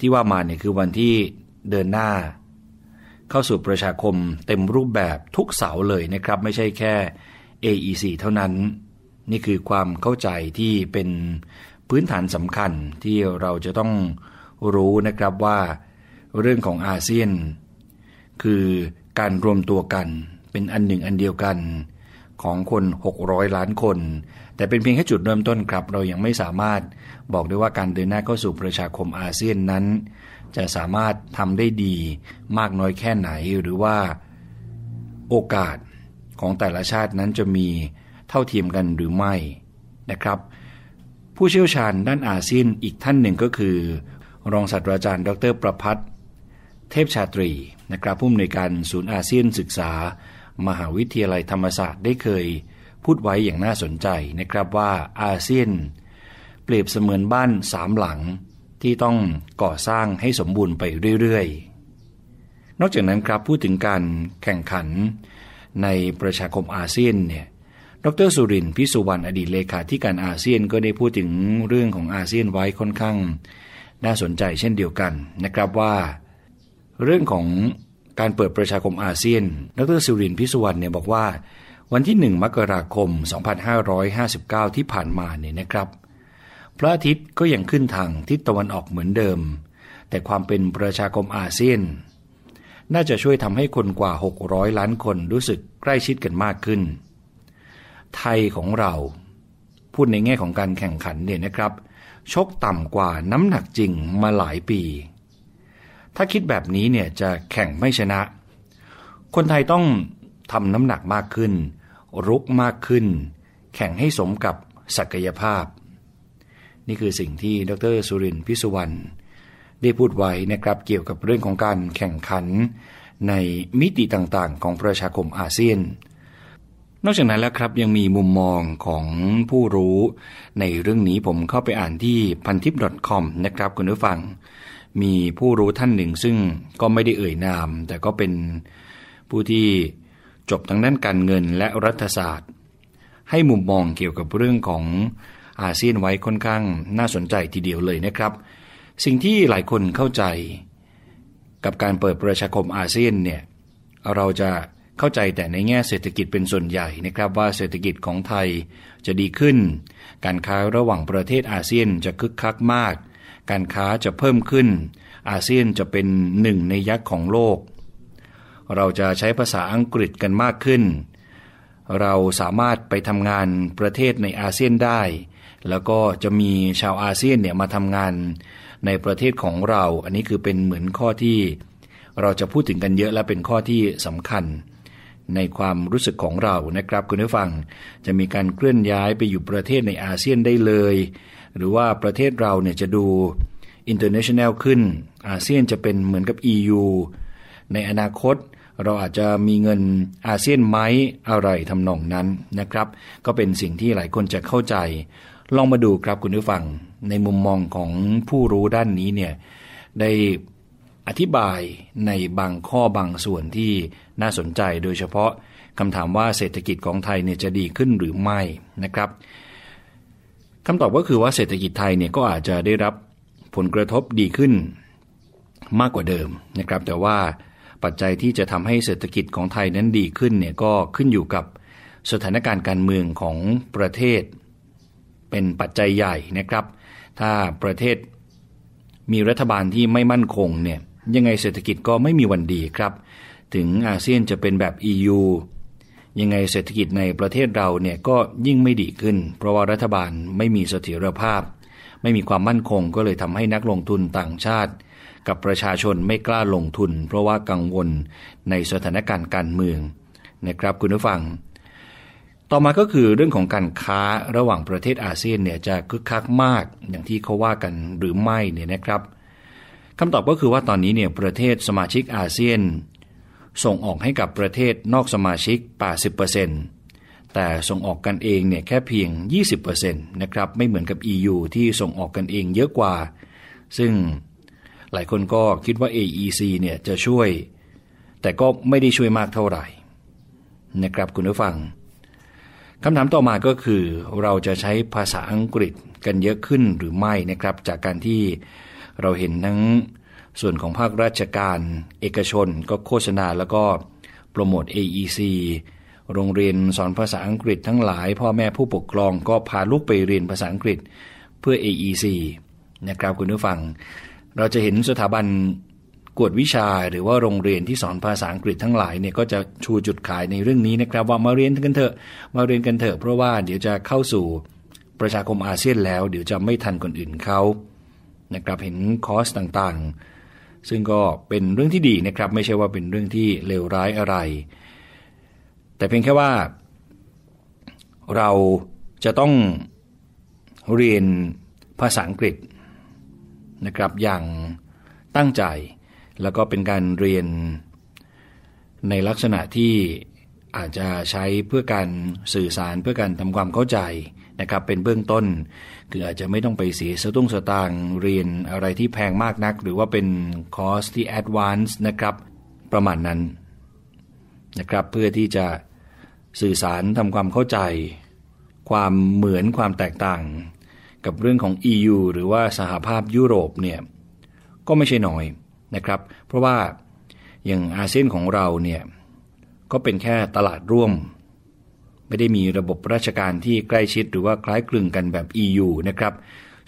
ที่ว่ามาเนี่ยคือวันที่เดินหน้า เข้าสู่ประชาคมเต็มรูปแบบทุกเสาเลยนะครับ ไม่ใช่แค่ AEC เท่านั้น นี่คือความเข้าใจที่เป็นพื้นฐานสำคัญที่เราจะต้องรู้นะครับว่าเรื่องของอาเซียน คือการรวมตัวกันเป็นอันหนึ่งอันเดียวกันของคน 600 ล้านคน แต่เป็นเพียงแค่จุดเริ่มต้นครับ เรายังไม่สามารถบอกได้ว่าการเดินหน้าเข้าสู่ประชาคมอาเซียนนั้น จะสามารถทำได้ดีมากน้อยแค่ไหนหรือว่าโอกาสของแต่ละชาตินั้นจะมีเท่าเทียมกันหรือไม่นะครับ ผู้เชี่ยวชาญด้านอาเซียนอีกท่านหนึ่งก็คือ รองศาสตราจารย์ ดรประพัฒน์เทพชาตรีนะครับผู้อำนวยการศูนย์อาเซียนศึกษา มหาวิทยาลัยธรรมศาสตร์ได้เคย พูดไว้อย่างน่าสนใจนะครับว่าอาเซียน เปรียบเสมือนบ้านสามหลังที่ต้องก่อสร้างให้สมบูรณ์ไปเรื่อยๆ นอกจากนั้นครับพูดถึงการแข่งขันในประชาคมอาเซียนเนี่ยดรสุรินทร์พิสุวรรณอดีตเลขาธิการอาเซียนก็ได้พูดถึงเรื่องของอาเซียนไว้ค่อนข้าง น่าสนใจเช่นเดียวกันนะครับว่า เรื่องของการเปิดประชาคมอาเซียน ดรสุรินทร์พิสุวรรณเนี่ยบอกว่า วันที่ 1 มกราคม 2559 ที่ผ่านมาเนี่ยนะครับ พระอาทิตย์ก็ยังขึ้นทางทิศตะวันออกเหมือนเดิม แต่ความเป็นประชาคมอาเซียน น่าจะช่วยทำให้คนกว่า 600 ล้านคนรู้สึกใกล้ชิดกันมากขึ้น ไทยของเรา พูดในแง่ของการแข่งขันเนี่ยนะครับ ชกต่ำกว่าน้ำหนักจริงมาหลายปี ถ้าคิดแบบนี้เนี่ยจะแข่งไม่ชนะ คนไทยต้องทำน้ำหนักมากขึ้น รุกมากขึ้น แข่งให้สมกับศักยภาพ นี่คือสิ่งที่ดรสุรินทร์พิสุวรรณได้พูดไว้นะครับเกี่ยวกับเรื่องของการแข่งขันในมิติต่างๆ ของประชาคมอาเซียน นอกจากนั้นแล้วครับยังมีมุมมองของผู้รู้ ในเรื่องนี้ผมเข้าไปอ่านที่พันทิป .com นะครับคุณผู้ฟัง มีผู้รู้ท่านหนึ่งซึ่งก็ไม่ได้เอ่ยนาม แต่ก็เป็นผู้ที่ จบทางด้านการเงินและรัฐศาสตร์ ให้มุมมองเกี่ยวกับเรื่องของอาเซียนไว้ค่อนข้างน่าสนใจทีเดียวเลยนะครับ สิ่งที่หลายคนเข้าใจ กับการเปิดประชาคมอาเซียนเนี่ยเราจะเข้าใจแต่ในแง่เศรษฐกิจเป็นส่วนใหญ่นะครับว่าเศรษฐกิจของไทยจะดีขึ้น การค้าระหว่างประเทศอาเซียนจะคึกคักมาก การค้าจะเพิ่มขึ้น อาเซียนจะเป็นหนึ่งในยักษ์ของโลก เราจะใช้ภาษาอังกฤษกันมากขึ้น เราสามารถไปทำงานประเทศในอาเซียนได้ แล้วก็จะมีชาวอาเซียนเนี่ยมาทำงานในประเทศของเรา อันนี้คือเป็นเหมือนข้อที่ เราจะพูดถึงกันเยอะและเป็นข้อที่สำคัญ ในความรู้สึกของเรานะครับคุณผู้ฟัง จะมีการเคลื่อนย้ายไปอยู่ประเทศในอาเซียนได้เลย หรือว่าประเทศเราเนี่ยจะดู international ขึ้น อาเซียนจะเป็นเหมือนกับ EU ในอนาคต เราอาจจะมีเงินอาเซียนไหมอะไรทำนองนั้นนะครับ ก็เป็นสิ่งที่หลายคนจะเข้าใจ ลองมาดูครับคุณผู้ฟัง ในมุมมองของผู้รู้ด้านนี้เนี่ยได้อธิบายในบางข้อบางส่วนที่น่าสนใจโดยเฉพาะคำถามว่าเศรษฐกิจของไทยเนี่ยจะดีขึ้นหรือไม่นะครับคำตอบก็คือว่าเศรษฐกิจไทยเนี่ยก็อาจจะได้รับผลกระทบดีขึ้นมากกว่าเดิมนะครับ แต่ว่า ปัจจัยที่จะทำให้เศรษฐกิจของไทยนั้นดีขึ้นเนี่ยก็ขึ้นอยู่กับสถานการณ์การเมืองของประเทศ เป็นปัจจัยใหญ่นะครับ ถ้าประเทศมีรัฐบาลที่ไม่มั่นคงเนี่ยยังไงเศรษฐกิจก็ไม่มีวันดีครับ ถึงอาเซียนจะเป็นแบบ EU ยังไงเศรษฐกิจในประเทศเราเนี่ยก็ยิ่งไม่ดีขึ้น เพราะว่ารัฐบาลไม่มีเสถียรภาพ ไม่มีความมั่นคงก็เลยทำให้นักลงทุนต่างชาติ กับประชาชนไม่กล้าลงทุน เพราะว่ากังวลในสถานการณ์การเมืองนะครับคุณผู้ฟัง ต่อมาก็คือเรื่องของการค้าระหว่างประเทศอาเซียนเนี่ยจะคึกคักมากอย่างที่เขาว่ากันหรือไม่เนี่ยนะครับคำตอบก็คือว่าตอนนี้เนี่ยประเทศสมาชิกอาเซียน ส่งออกให้กับประเทศนอกสมาชิก 80%แต่ส่งออกกันเองเนี่ยแค่เพียง 20%นะครับไม่เหมือนกับ EU ที่ส่งออกกันเองเยอะกว่า ซึ่ง หลายคนก็คิดว่า AEC เนี่ยจะช่วย แต่ก็ไม่ได้ช่วยมากเท่าไหร่นะครับคุณผู้ฟังคำถามต่อมาก็คือ เราจะใช้ภาษาอังกฤษกันเยอะขึ้นหรือไม่นะครับ จากการที่เราเห็นทั้งส่วนของภาคราชการ เอกชนก็โฆษณาแล้วก็โปรโมท AEC โรงเรียนสอนภาษาอังกฤษทั้งหลาย พ่อแม่ผู้ปกครองก็พาลูกไปเรียนภาษาอังกฤษเพื่อ AEC นะครับคุณผู้ฟัง เราจะเห็นสถาบันกวดวิชาหรือว่าโรงเรียนที่สอนภาษาอังกฤษทั้งหลายเนี่ยก็จะชูจุดขายในเรื่องนี้นะครับ ว่ามาเรียนกันเถอะมาเรียนกันเถอะเพราะว่าเดี๋ยวจะเข้าสู่ประชาคมอาเซียนแล้ว เดี๋ยวจะไม่ทันคนอื่นเขานะครับเห็นคอร์สต่างๆ ซึ่งก็เป็นเรื่องที่ดีนะครับ ไม่ใช่ว่าเป็นเรื่องที่เลวร้ายอะไร แต่เพียงแค่ว่า เราจะต้องเรียนภาษาอังกฤษ นะครับอย่างตั้งใจ แล้วก็เป็นการเรียนในลักษณะที่อาจจะใช้เพื่อการสื่อสารเพื่อการทำความเข้าใจนะครับเป็นเบื้องต้น คืออาจจะไม่ต้องไปเสียสตุ้งสตางเรียนอะไรที่แพงมากนัก หรือว่าเป็นคอร์สที่ advance นะครับประมาณนั้นนะครับเพื่อที่จะสื่อสารทำความเข้าใจ ความเหมือนความแตกต่าง กับเรื่องของ EU หรือว่าสหภาพยุโรปเนี่ยก็ไม่ใช่น้อยนะครับ เพราะว่าอย่างอาเซียนของเราเนี่ยก็เป็นแค่ตลาดร่วม ไม่ได้มีระบบราชการที่ใกล้ชิดหรือว่าคล้ายคลึงกันแบบ EU นะครับ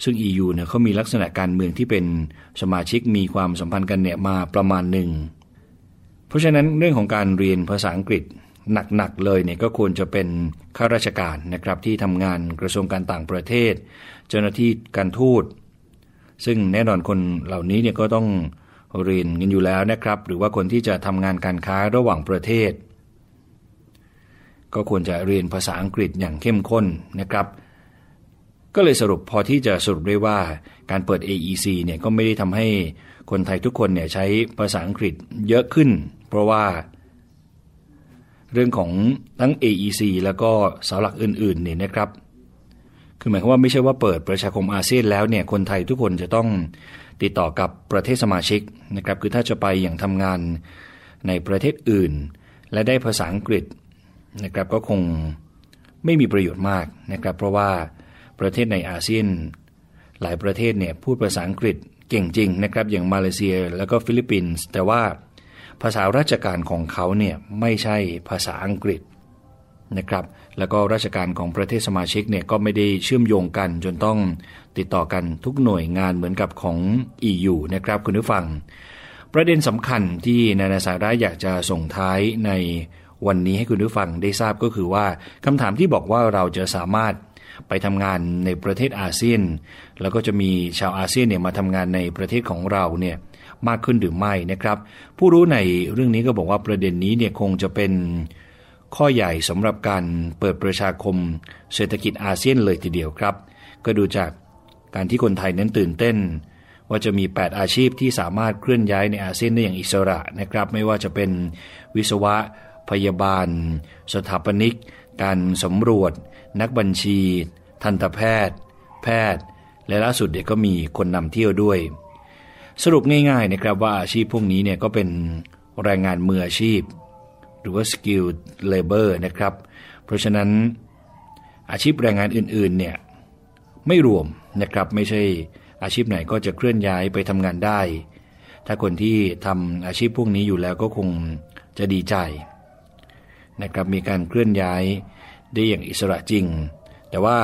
ซึ่ง EU เนี่ยเขามีลักษณะการเมืองที่เป็นสมาชิกมีความสัมพันธ์กันเนี่ยมาประมาณหนึ่ง เพราะฉะนั้นเรื่องของการเรียนภาษาอังกฤษ หนักๆเลยเนี่ยก็ควรจะเป็นข้าราชการนะครับที่ทำงานกระทรวงการต่างประเทศ เจ้าหน้าที่การทูต ซึ่งแน่นอนคนเหล่านี้เนี่ยก็ต้องเรียนกันอยู่แล้วนะครับ หรือว่าคนที่จะทำงานการค้าระหว่างประเทศ ก็ควรจะเรียนภาษาอังกฤษอย่างเข้มข้นนะครับ ก็เลยสรุปพอที่จะสรุปได้ว่าการเปิด AEC เนี่ยก็ไม่ได้ทำให้คนไทยทุกคนเนี่ยใช้ภาษาอังกฤษเยอะขึ้น เพราะว่า เรื่องของทั้ง AEC แล้วก็เสาหลักอื่นๆเนี่ยนะครับ คือหมายความว่าไม่ใช่ว่าเปิดประชาคมอาเซียนแล้วเนี่ยคนไทยทุกคนจะต้องติดต่อกับประเทศสมาชิกนะครับ คือถ้าจะไปอย่างทำงานในประเทศอื่น และได้ภาษาอังกฤษนะครับก็คงไม่มีประโยชน์มากนะครับ เพราะว่าประเทศในอาเซียน หลายประเทศเนี่ยพูดภาษาอังกฤษเก่งจริงนะครับ อย่างมาเลเซียแล้วก็ฟิลิปปินส์แต่ว่า ภาษาราชการของเขาเนี่ยไม่ใช่ภาษาอังกฤษนะครับ แล้วก็ราชการของประเทศสมาชิกเนี่ยก็ไม่ได้เชื่อมโยงกัน จนต้องติดต่อกันทุกหน่วยงานเหมือนกับของ EU นะครับคุณผู้ฟัง ประเด็นสำคัญที่นานาสาระอยากจะส่งท้ายในวันนี้ให้คุณผู้ฟังได้ทราบก็คือว่าคำถามที่บอกว่าเราจะสามารถ ไปทำงานในประเทศอาเซียน แล้วก็จะมีชาวอาเซียนเนี่ยมาทำงานในประเทศของเราเนี่ยมากขึ้นหรือไม่นะครับ ผู้รู้ในเรื่องนี้ก็บอกว่าประเด็นนี้เนี่ยคงจะเป็นข้อใหญ่สำหรับการเปิดประชาคมเศรษฐกิจอาเซียนเลยทีเดียวครับ ก็ดูจากการที่คนไทยนั้นตื่นเต้น ว่าจะมี 8 อาชีพที่สามารถเคลื่อนย้ายในอาเซียนได้อย่างอิสระนะครับ ไม่ว่าจะเป็นวิศวะพยาบาล สถาปนิก การสำรวจ นักบัญชี ทันตแพทย์ แพทย์ และล่าสุดเด็กก็มีคนนำเที่ยวด้วย สรุปง่ายๆนะครับว่าอาชีพพวกนี้เนี่ยก็เป็นแรงงานมืออาชีพ หรือว่า skilled labor นะครับ เพราะฉะนั้นอาชีพแรงงานอื่นๆเนี่ยไม่รวมนะครับไม่ใช่อาชีพไหนก็จะเคลื่อนย้ายไปทำงานได้ ถ้าคนที่ทำอาชีพพวกนี้อยู่แล้วก็คงจะดีใจนะครับมีการเคลื่อนย้าย ได้อย่างอิสระจริง แต่ว่า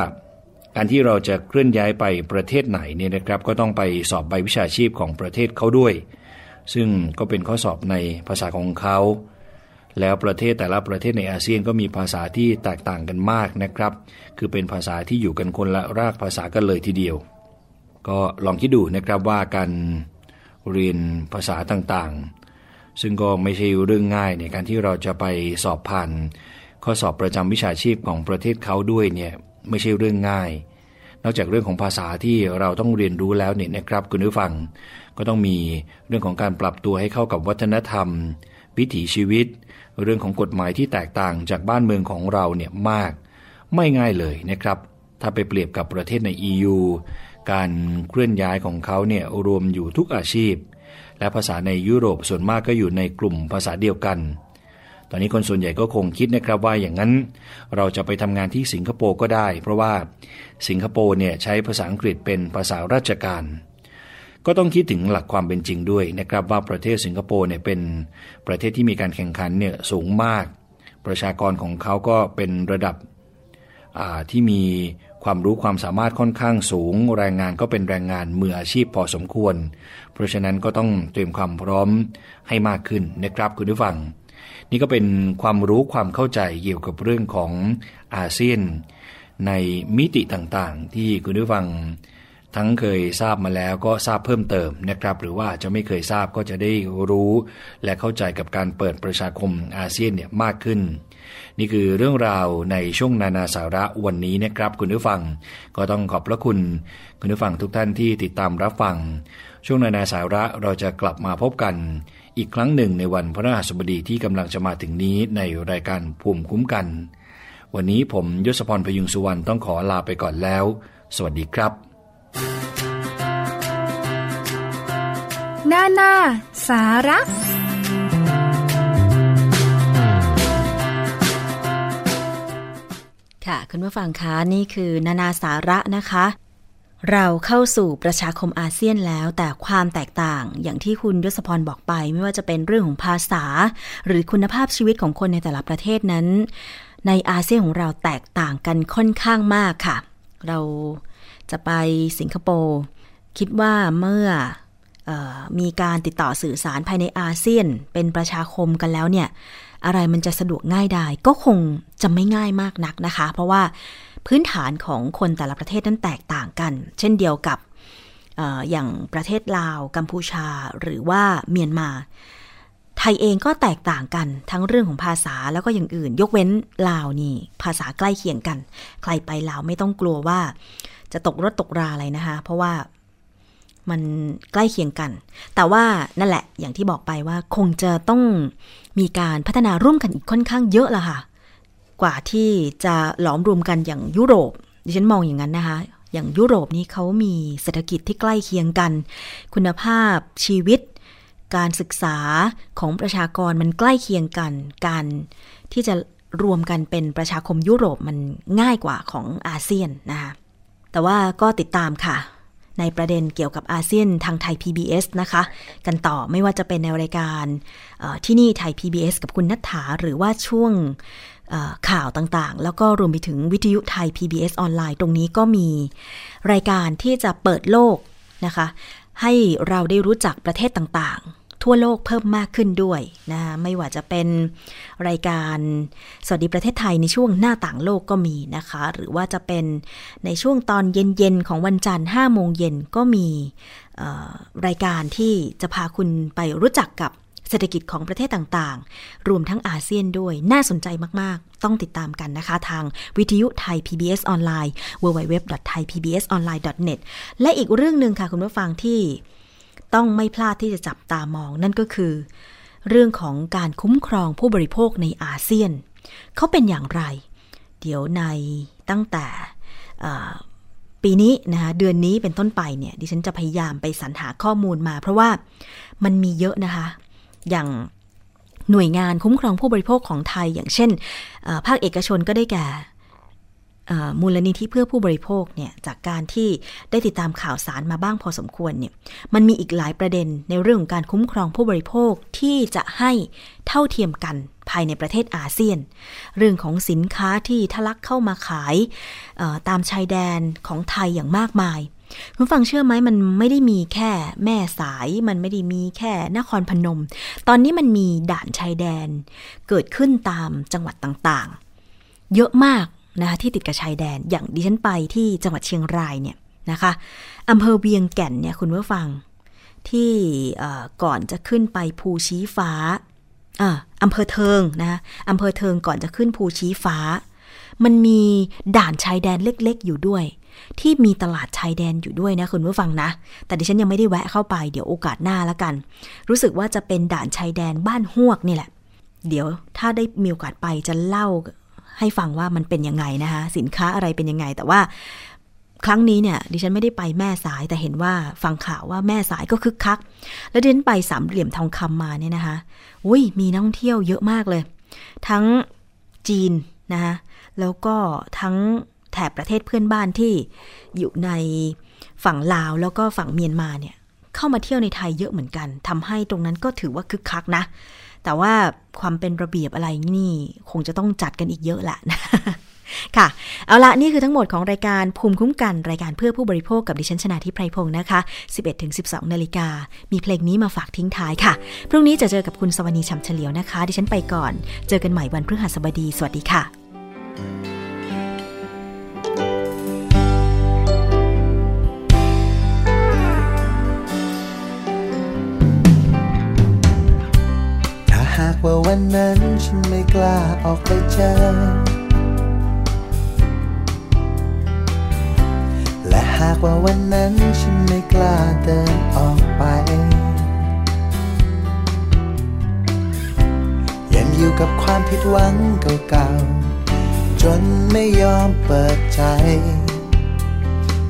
การที่เราจะเคลื่อนย้ายไปประเทศไหนเนี่ยนะครับก็ต้องไปสอบใบวิชาชีพของประเทศเขาด้วย ซึ่งก็เป็นข้อสอบในภาษาของเขา แล้วประเทศแต่ละประเทศในอาเซียนก็มีภาษาที่แตกต่างกันมากนะครับ คือเป็นภาษาที่อยู่กันคนละรากภาษากันเลยทีเดียว ก็ลองคิดดูนะครับว่าการเรียนภาษาต่างๆ ซึ่งก็ไม่ใช่เรื่องง่ายในการที่เราจะไปสอบผ่าน ข้อสอบประจำวิชาชีพของประเทศเขาด้วยเนี่ยไม่ใช่เรื่องง่าย นอกจากเรื่องของภาษาที่เราต้องเรียนรู้แล้วเนี่ยนะครับคุณผู้ฟัง ก็ต้องมีเรื่องของการปรับตัวให้เข้ากับวัฒนธรรม วิถีชีวิต เรื่องของกฎหมายที่แตกต่างจากบ้านเมืองของเราเนี่ยมาก ไม่ง่ายเลยนะครับ ถ้าไปเปรียบกับประเทศใน EU การเคลื่อนย้ายของเขาเนี่ยรวมอยู่ทุกอาชีพ และภาษาในยุโรปส่วนมากก็อยู่ในกลุ่มภาษาเดียวกัน ตอนนี้คนส่วนใหญ่ก็คงคิดนะครับว่าอย่างนั้นเราจะไปทำงานที่สิงคโปร์ก็ได้ เพราะว่าสิงคโปร์เนี่ยใช้ภาษาอังกฤษเป็นภาษาราชการ ก็ต้องคิดถึงหลักความเป็นจริงด้วยนะครับว่าประเทศสิงคโปร์เนี่ยเป็นประเทศที่มีการแข่งขันเนี่ยสูงมาก ประชากรของเขาก็เป็นระดับที่มีความรู้ความสามารถค่อนข้างสูง แรงงานก็เป็นแรงงานมืออาชีพพอสมควร เพราะฉะนั้นก็ต้องเตรียมความพร้อมให้มากขึ้นนะครับคุณผู้ฟัง นี่ก็เป็นความรู้ความเข้าใจเกี่ยวกับเรื่องของอาเซียน ในมิติต่างๆ ที่คุณผู้ฟังทั้งเคยทราบมาแล้วก็ทราบเพิ่มเติมนะครับ หรือว่าจะไม่เคยทราบก็จะได้รู้และเข้าใจกับการเปิดประชาคมอาเซียนเนี่ยมากขึ้น นี่คือเรื่องราวในช่วงนานาสาระวันนี้นะครับ คุณผู้ฟังก็ต้องขอบพระคุณ คุณผู้ฟังทุกท่านที่ติดตามรับฟัง ช่วงนานาสาระเราจะกลับมาพบกัน อีกครั้งหนึ่งในวันพระราสบดีที่กำลังจะมาถึงนี้ในรายการภูมิคุ้มกัน วันนี้ผมยศพรพยุงสุวรรณต้องขอลาไปก่อนแล้ว สวัสดีครับนานาสาระค่ะคุณผู้ฟังคะนี่คือนานาสาระนะคะ เราเข้าสู่ประชาคมอาเซียนแล้ว แต่ความแตกต่างอย่างที่คุณยศพรบอกไป ไม่ว่าจะเป็นเรื่องของภาษา หรือคุณภาพชีวิตของคนในแต่ละประเทศนั้น ในอาเซียนของเราแตกต่างกันค่อนข้างมากค่ะ เราจะไปสิงคโปร์คิดว่าเมื่ออมีการติดต่อสื่อสารภายในอาเซียน เป็นประชาคมกันแล้วเนี่ยอะไรมันจะสะดวกง่ายได้ก็คงจะไม่ง่ายมากนักนะคะ เพราะว่า พื้นฐานของคนแต่ละประเทศนั้นแตกต่างกัน เช่นเดียวกับอย่างประเทศลาว กัมพูชาหรือว่าเมียนมา ไทยเองก็แตกต่างกันทั้งเรื่องของภาษาแล้วก็อย่างอื่น ยกเว้นลาวนี่ ภาษาใกล้เคียงกัน ใครไปลาวไม่ต้องกลัวว่า จะตกรถตกราอะไรนะคะ เพราะว่ามันใกล้เคียงกัน แต่ว่านั่นแหละอย่างที่บอกไปว่าคงจะต้องมีการพัฒนาร่วมกันอีกค่อนข้างเยอะละค่ะ กว่าที่จะหลอมรวมกันอย่างยุโรป ดิฉันมองอย่างนั้นนะคะ อย่างยุโรปนี่เขามีเศรษฐกิจที่ใกล้เคียงกัน คุณภาพชีวิต การศึกษาของประชากรมันใกล้เคียงกัน การที่จะรวมกันเป็นประชาคมยุโรปมันง่ายกว่าของอาเซียนนะคะแต่ว่าก็ติดตามค่ะ ในประเด็นเกี่ยวกับอาเซียนทางไทย PBS นะคะ กันต่อไม่ว่าจะเป็นในรายการที่นี่ไทย PBS กับคุณนัฐาหรือว่าช่วง ข่าวต่างๆ แล้วก็รวมไปถึงวิทยุไทย PBS ออนไลน์ตรงนี้ก็มีรายการที่จะเปิดโลกนะคะ ให้เราได้รู้จักประเทศต่างๆ ทั่วโลกเพิ่มมากขึ้นด้วยนะไม่ว่าจะเป็นรายการสวัสดีประเทศไทยในช่วงหน้าต่างโลกก็มีนะคะ หรือว่าจะเป็นในช่วงตอนเย็นๆ ของวันจันทร์5โมงเย็นก็มีรายการที่จะพาคุณไปรู้จักกับ เศรษฐกิจของประเทศต่างๆ รวมทั้งอาเซียนด้วยน่าสนใจมากๆ ต้องติดตามกันนะคะ ทางวิทยุไทย PBS ออนไลน์ www.thaipbsonline.net และอีกเรื่องหนึ่งค่ะคุณผู้ฟังที่ต้องไม่พลาดที่จะจับตามองนั่นก็คือ เรื่องของการคุ้มครองผู้บริโภคในอาเซียน เขาเป็นอย่างไร เดี๋ยวในตั้งแต่ปีนี้นะคะเดือนนี้เป็นต้นไปเนี่ยดิฉันจะพยายามไปสรรหาข้อมูลมา เพราะว่ามันมีเยอะนะคะ อย่างหน่วยงานคุ้มครองผู้บริโภคของไทย อย่างเช่น ภาคเอกชนก็ได้แก่มูลนิธิเพื่อผู้บริโภคเนี่ยจากการที่ได้ติดตามข่าวสารมาบ้างพอสมควรเนี่ยมันมีอีกหลายประเด็นในเรื่องของการคุ้มครองผู้บริโภคที่จะให้เท่าเทียมกันภายในประเทศอาเซียน เรื่องของสินค้าที่ทะลักเข้ามาขายตามชายแดนของไทยอย่างมากมาย คุณฟังเชื่อไหมมันไม่ได้มีแค่แม่สาย มันไม่ได้มีแค่นครพนม ตอนนี้มันมีด่านชายแดน เกิดขึ้นตามจังหวัดต่างๆ เยอะมากนะคะที่ติดกับชายแดนอย่างดิฉันไปที่จังหวัดเชียงรายเนี่ยนะคะอำเภอเวียงแก่นเนี่ยคุณผู้ฟัง ที่ก่อนจะขึ้นไปภูชี้ฟ้าอำเภอเทิงนะอำเภอเทิงก่อนจะขึ้นภูชี้ฟ้า มันมีด่านชายแดนเล็กๆอยู่ด้วย ที่มีตลาดชายแดนอยู่ด้วยนะคุณผู้ฟังนะ แต่ดิฉันยังไม่ได้แวะเข้าไปเดี๋ยวโอกาสหน้าล้วกัน รู้สึกว่าจะเป็นด่านชายแดนบ้านหวกนี่แหละ เดี๋ยวถ้าได้มีโอกาสไปจะเล่าให้ฟังว่ามันเป็นยังไงนะคะสินค้าอะไรเป็นยังไง แต่ว่าครั้งนี้เนี่ยดิฉันไม่ได้ไปแม่สายแต่เห็นว่าฟังข่าวว่าแม่สายก็คึกคัก แล้วดิฉันไปสามเหลี่ยมทองคำมาเนี่ยนะคะอุ้ยมีนักท่องเที่ยวเยอะมากเลย ทั้งจีนนะคะแล้วก็ทั้ง แถบประเทศเพื่อนบ้านที่อยู่ในฝั่งลาวแล้วก็ฝั่งเมียนมาเนี่ยเข้ามาเที่ยวในไทยเยอะเหมือนกันทำให้ตรงนั้นก็ถือว่าคึกคักนะ แต่ว่าความเป็นระเบียบอะไรนี่ คงจะต้องจัดกันอีกเยอะแหละนะค่ะ เอาละนี่คือทั้งหมดของรายการภูมิคุ้มกันรายการเพื่อผู้บริโภคกับดิฉันชนาทิพไพรพงศ์นะคะ 11-12 นาฬิกา มีเพลงนี้มาฝากทิ้งท้ายค่ะ พรุ่งนี้จะเจอกับคุณสวนีฉ่ำเฉลียวนะคะ ดิฉันไปก่อน เจอกันใหม่วันพฤหัสบดี สวัสดีค่ะากว่าวันนั้นฉันไม่กล้าออกไปเจอ และหากว่าวันนั้นฉันไม่กล้าเดินออกไป ยังอยู่กับความผิดหวังเก่าๆ จนไม่ยอมเปิดใจ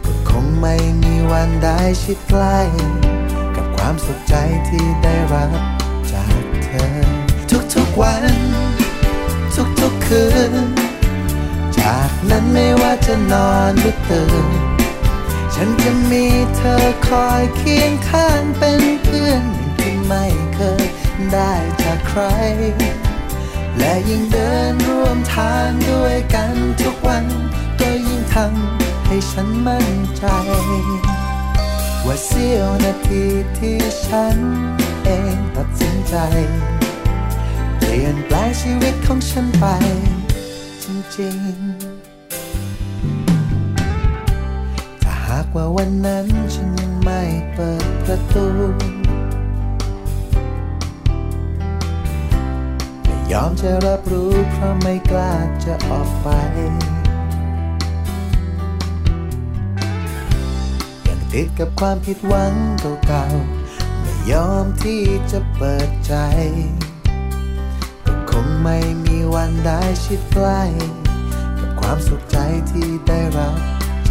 ก็คงไม่มีวันได้ชิดใกล้ กับความสุขใจที่ได้รับจากเธอ ทุกวัน ทุกๆคืน จากนั้นไม่ว่าจะนอนหรือตื่น ฉันจะมีเธอคอยเคียงข้างเป็นเพื่อนที่ไม่เคยได้จากใคร และยิ่งเดินร่วมทางด้วยกันทุกวัน ก็ยิ่งทำให้ฉันมั่นใจ ว่าเสี้ยวนาทีที่ฉันเองตัดสินใจ ปลี่ยนแปลงชีวิตของฉันไป จริงๆากว่าวันนั้นฉันยังไม่เปิดประตูไม่ยอมจะรับรู้เพราะไม่กล้าจะออกไปยังติดกับความผิดหวังเก่าๆไม่ยอมที่จะเปิดใจ งไม่มีวันได้ชิดใกล้กับความสุขใจที่ได้รับ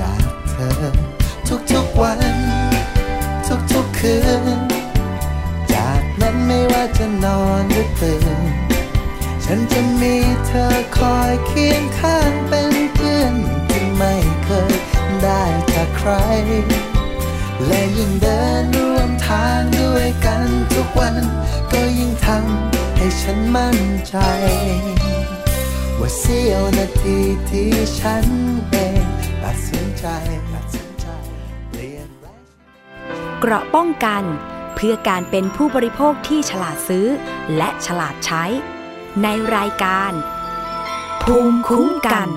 จากเธอ ทุกๆวัน ทุกๆคืน จากนั้นไม่ว่าจะนอนหรือตื่น ฉันจะมีเธอคอยเคียงข้างเป็นเพื่อนที่ไม่เคยได้จากใคร และยิ่งเดินร่วมทางด้วยกันทุกวัน ก็ยิ่งทำให้ฉันมั่นใจ ว่าเสี้ยวนาทีที่ฉันเองตัดสินใจตัดสินใจเกราะป้องกัน เพื่อการเป็นผู้บริโภคที่ฉลาดซื้อ และฉลาดใช้ ในรายการ ภูมิคุ้มกัน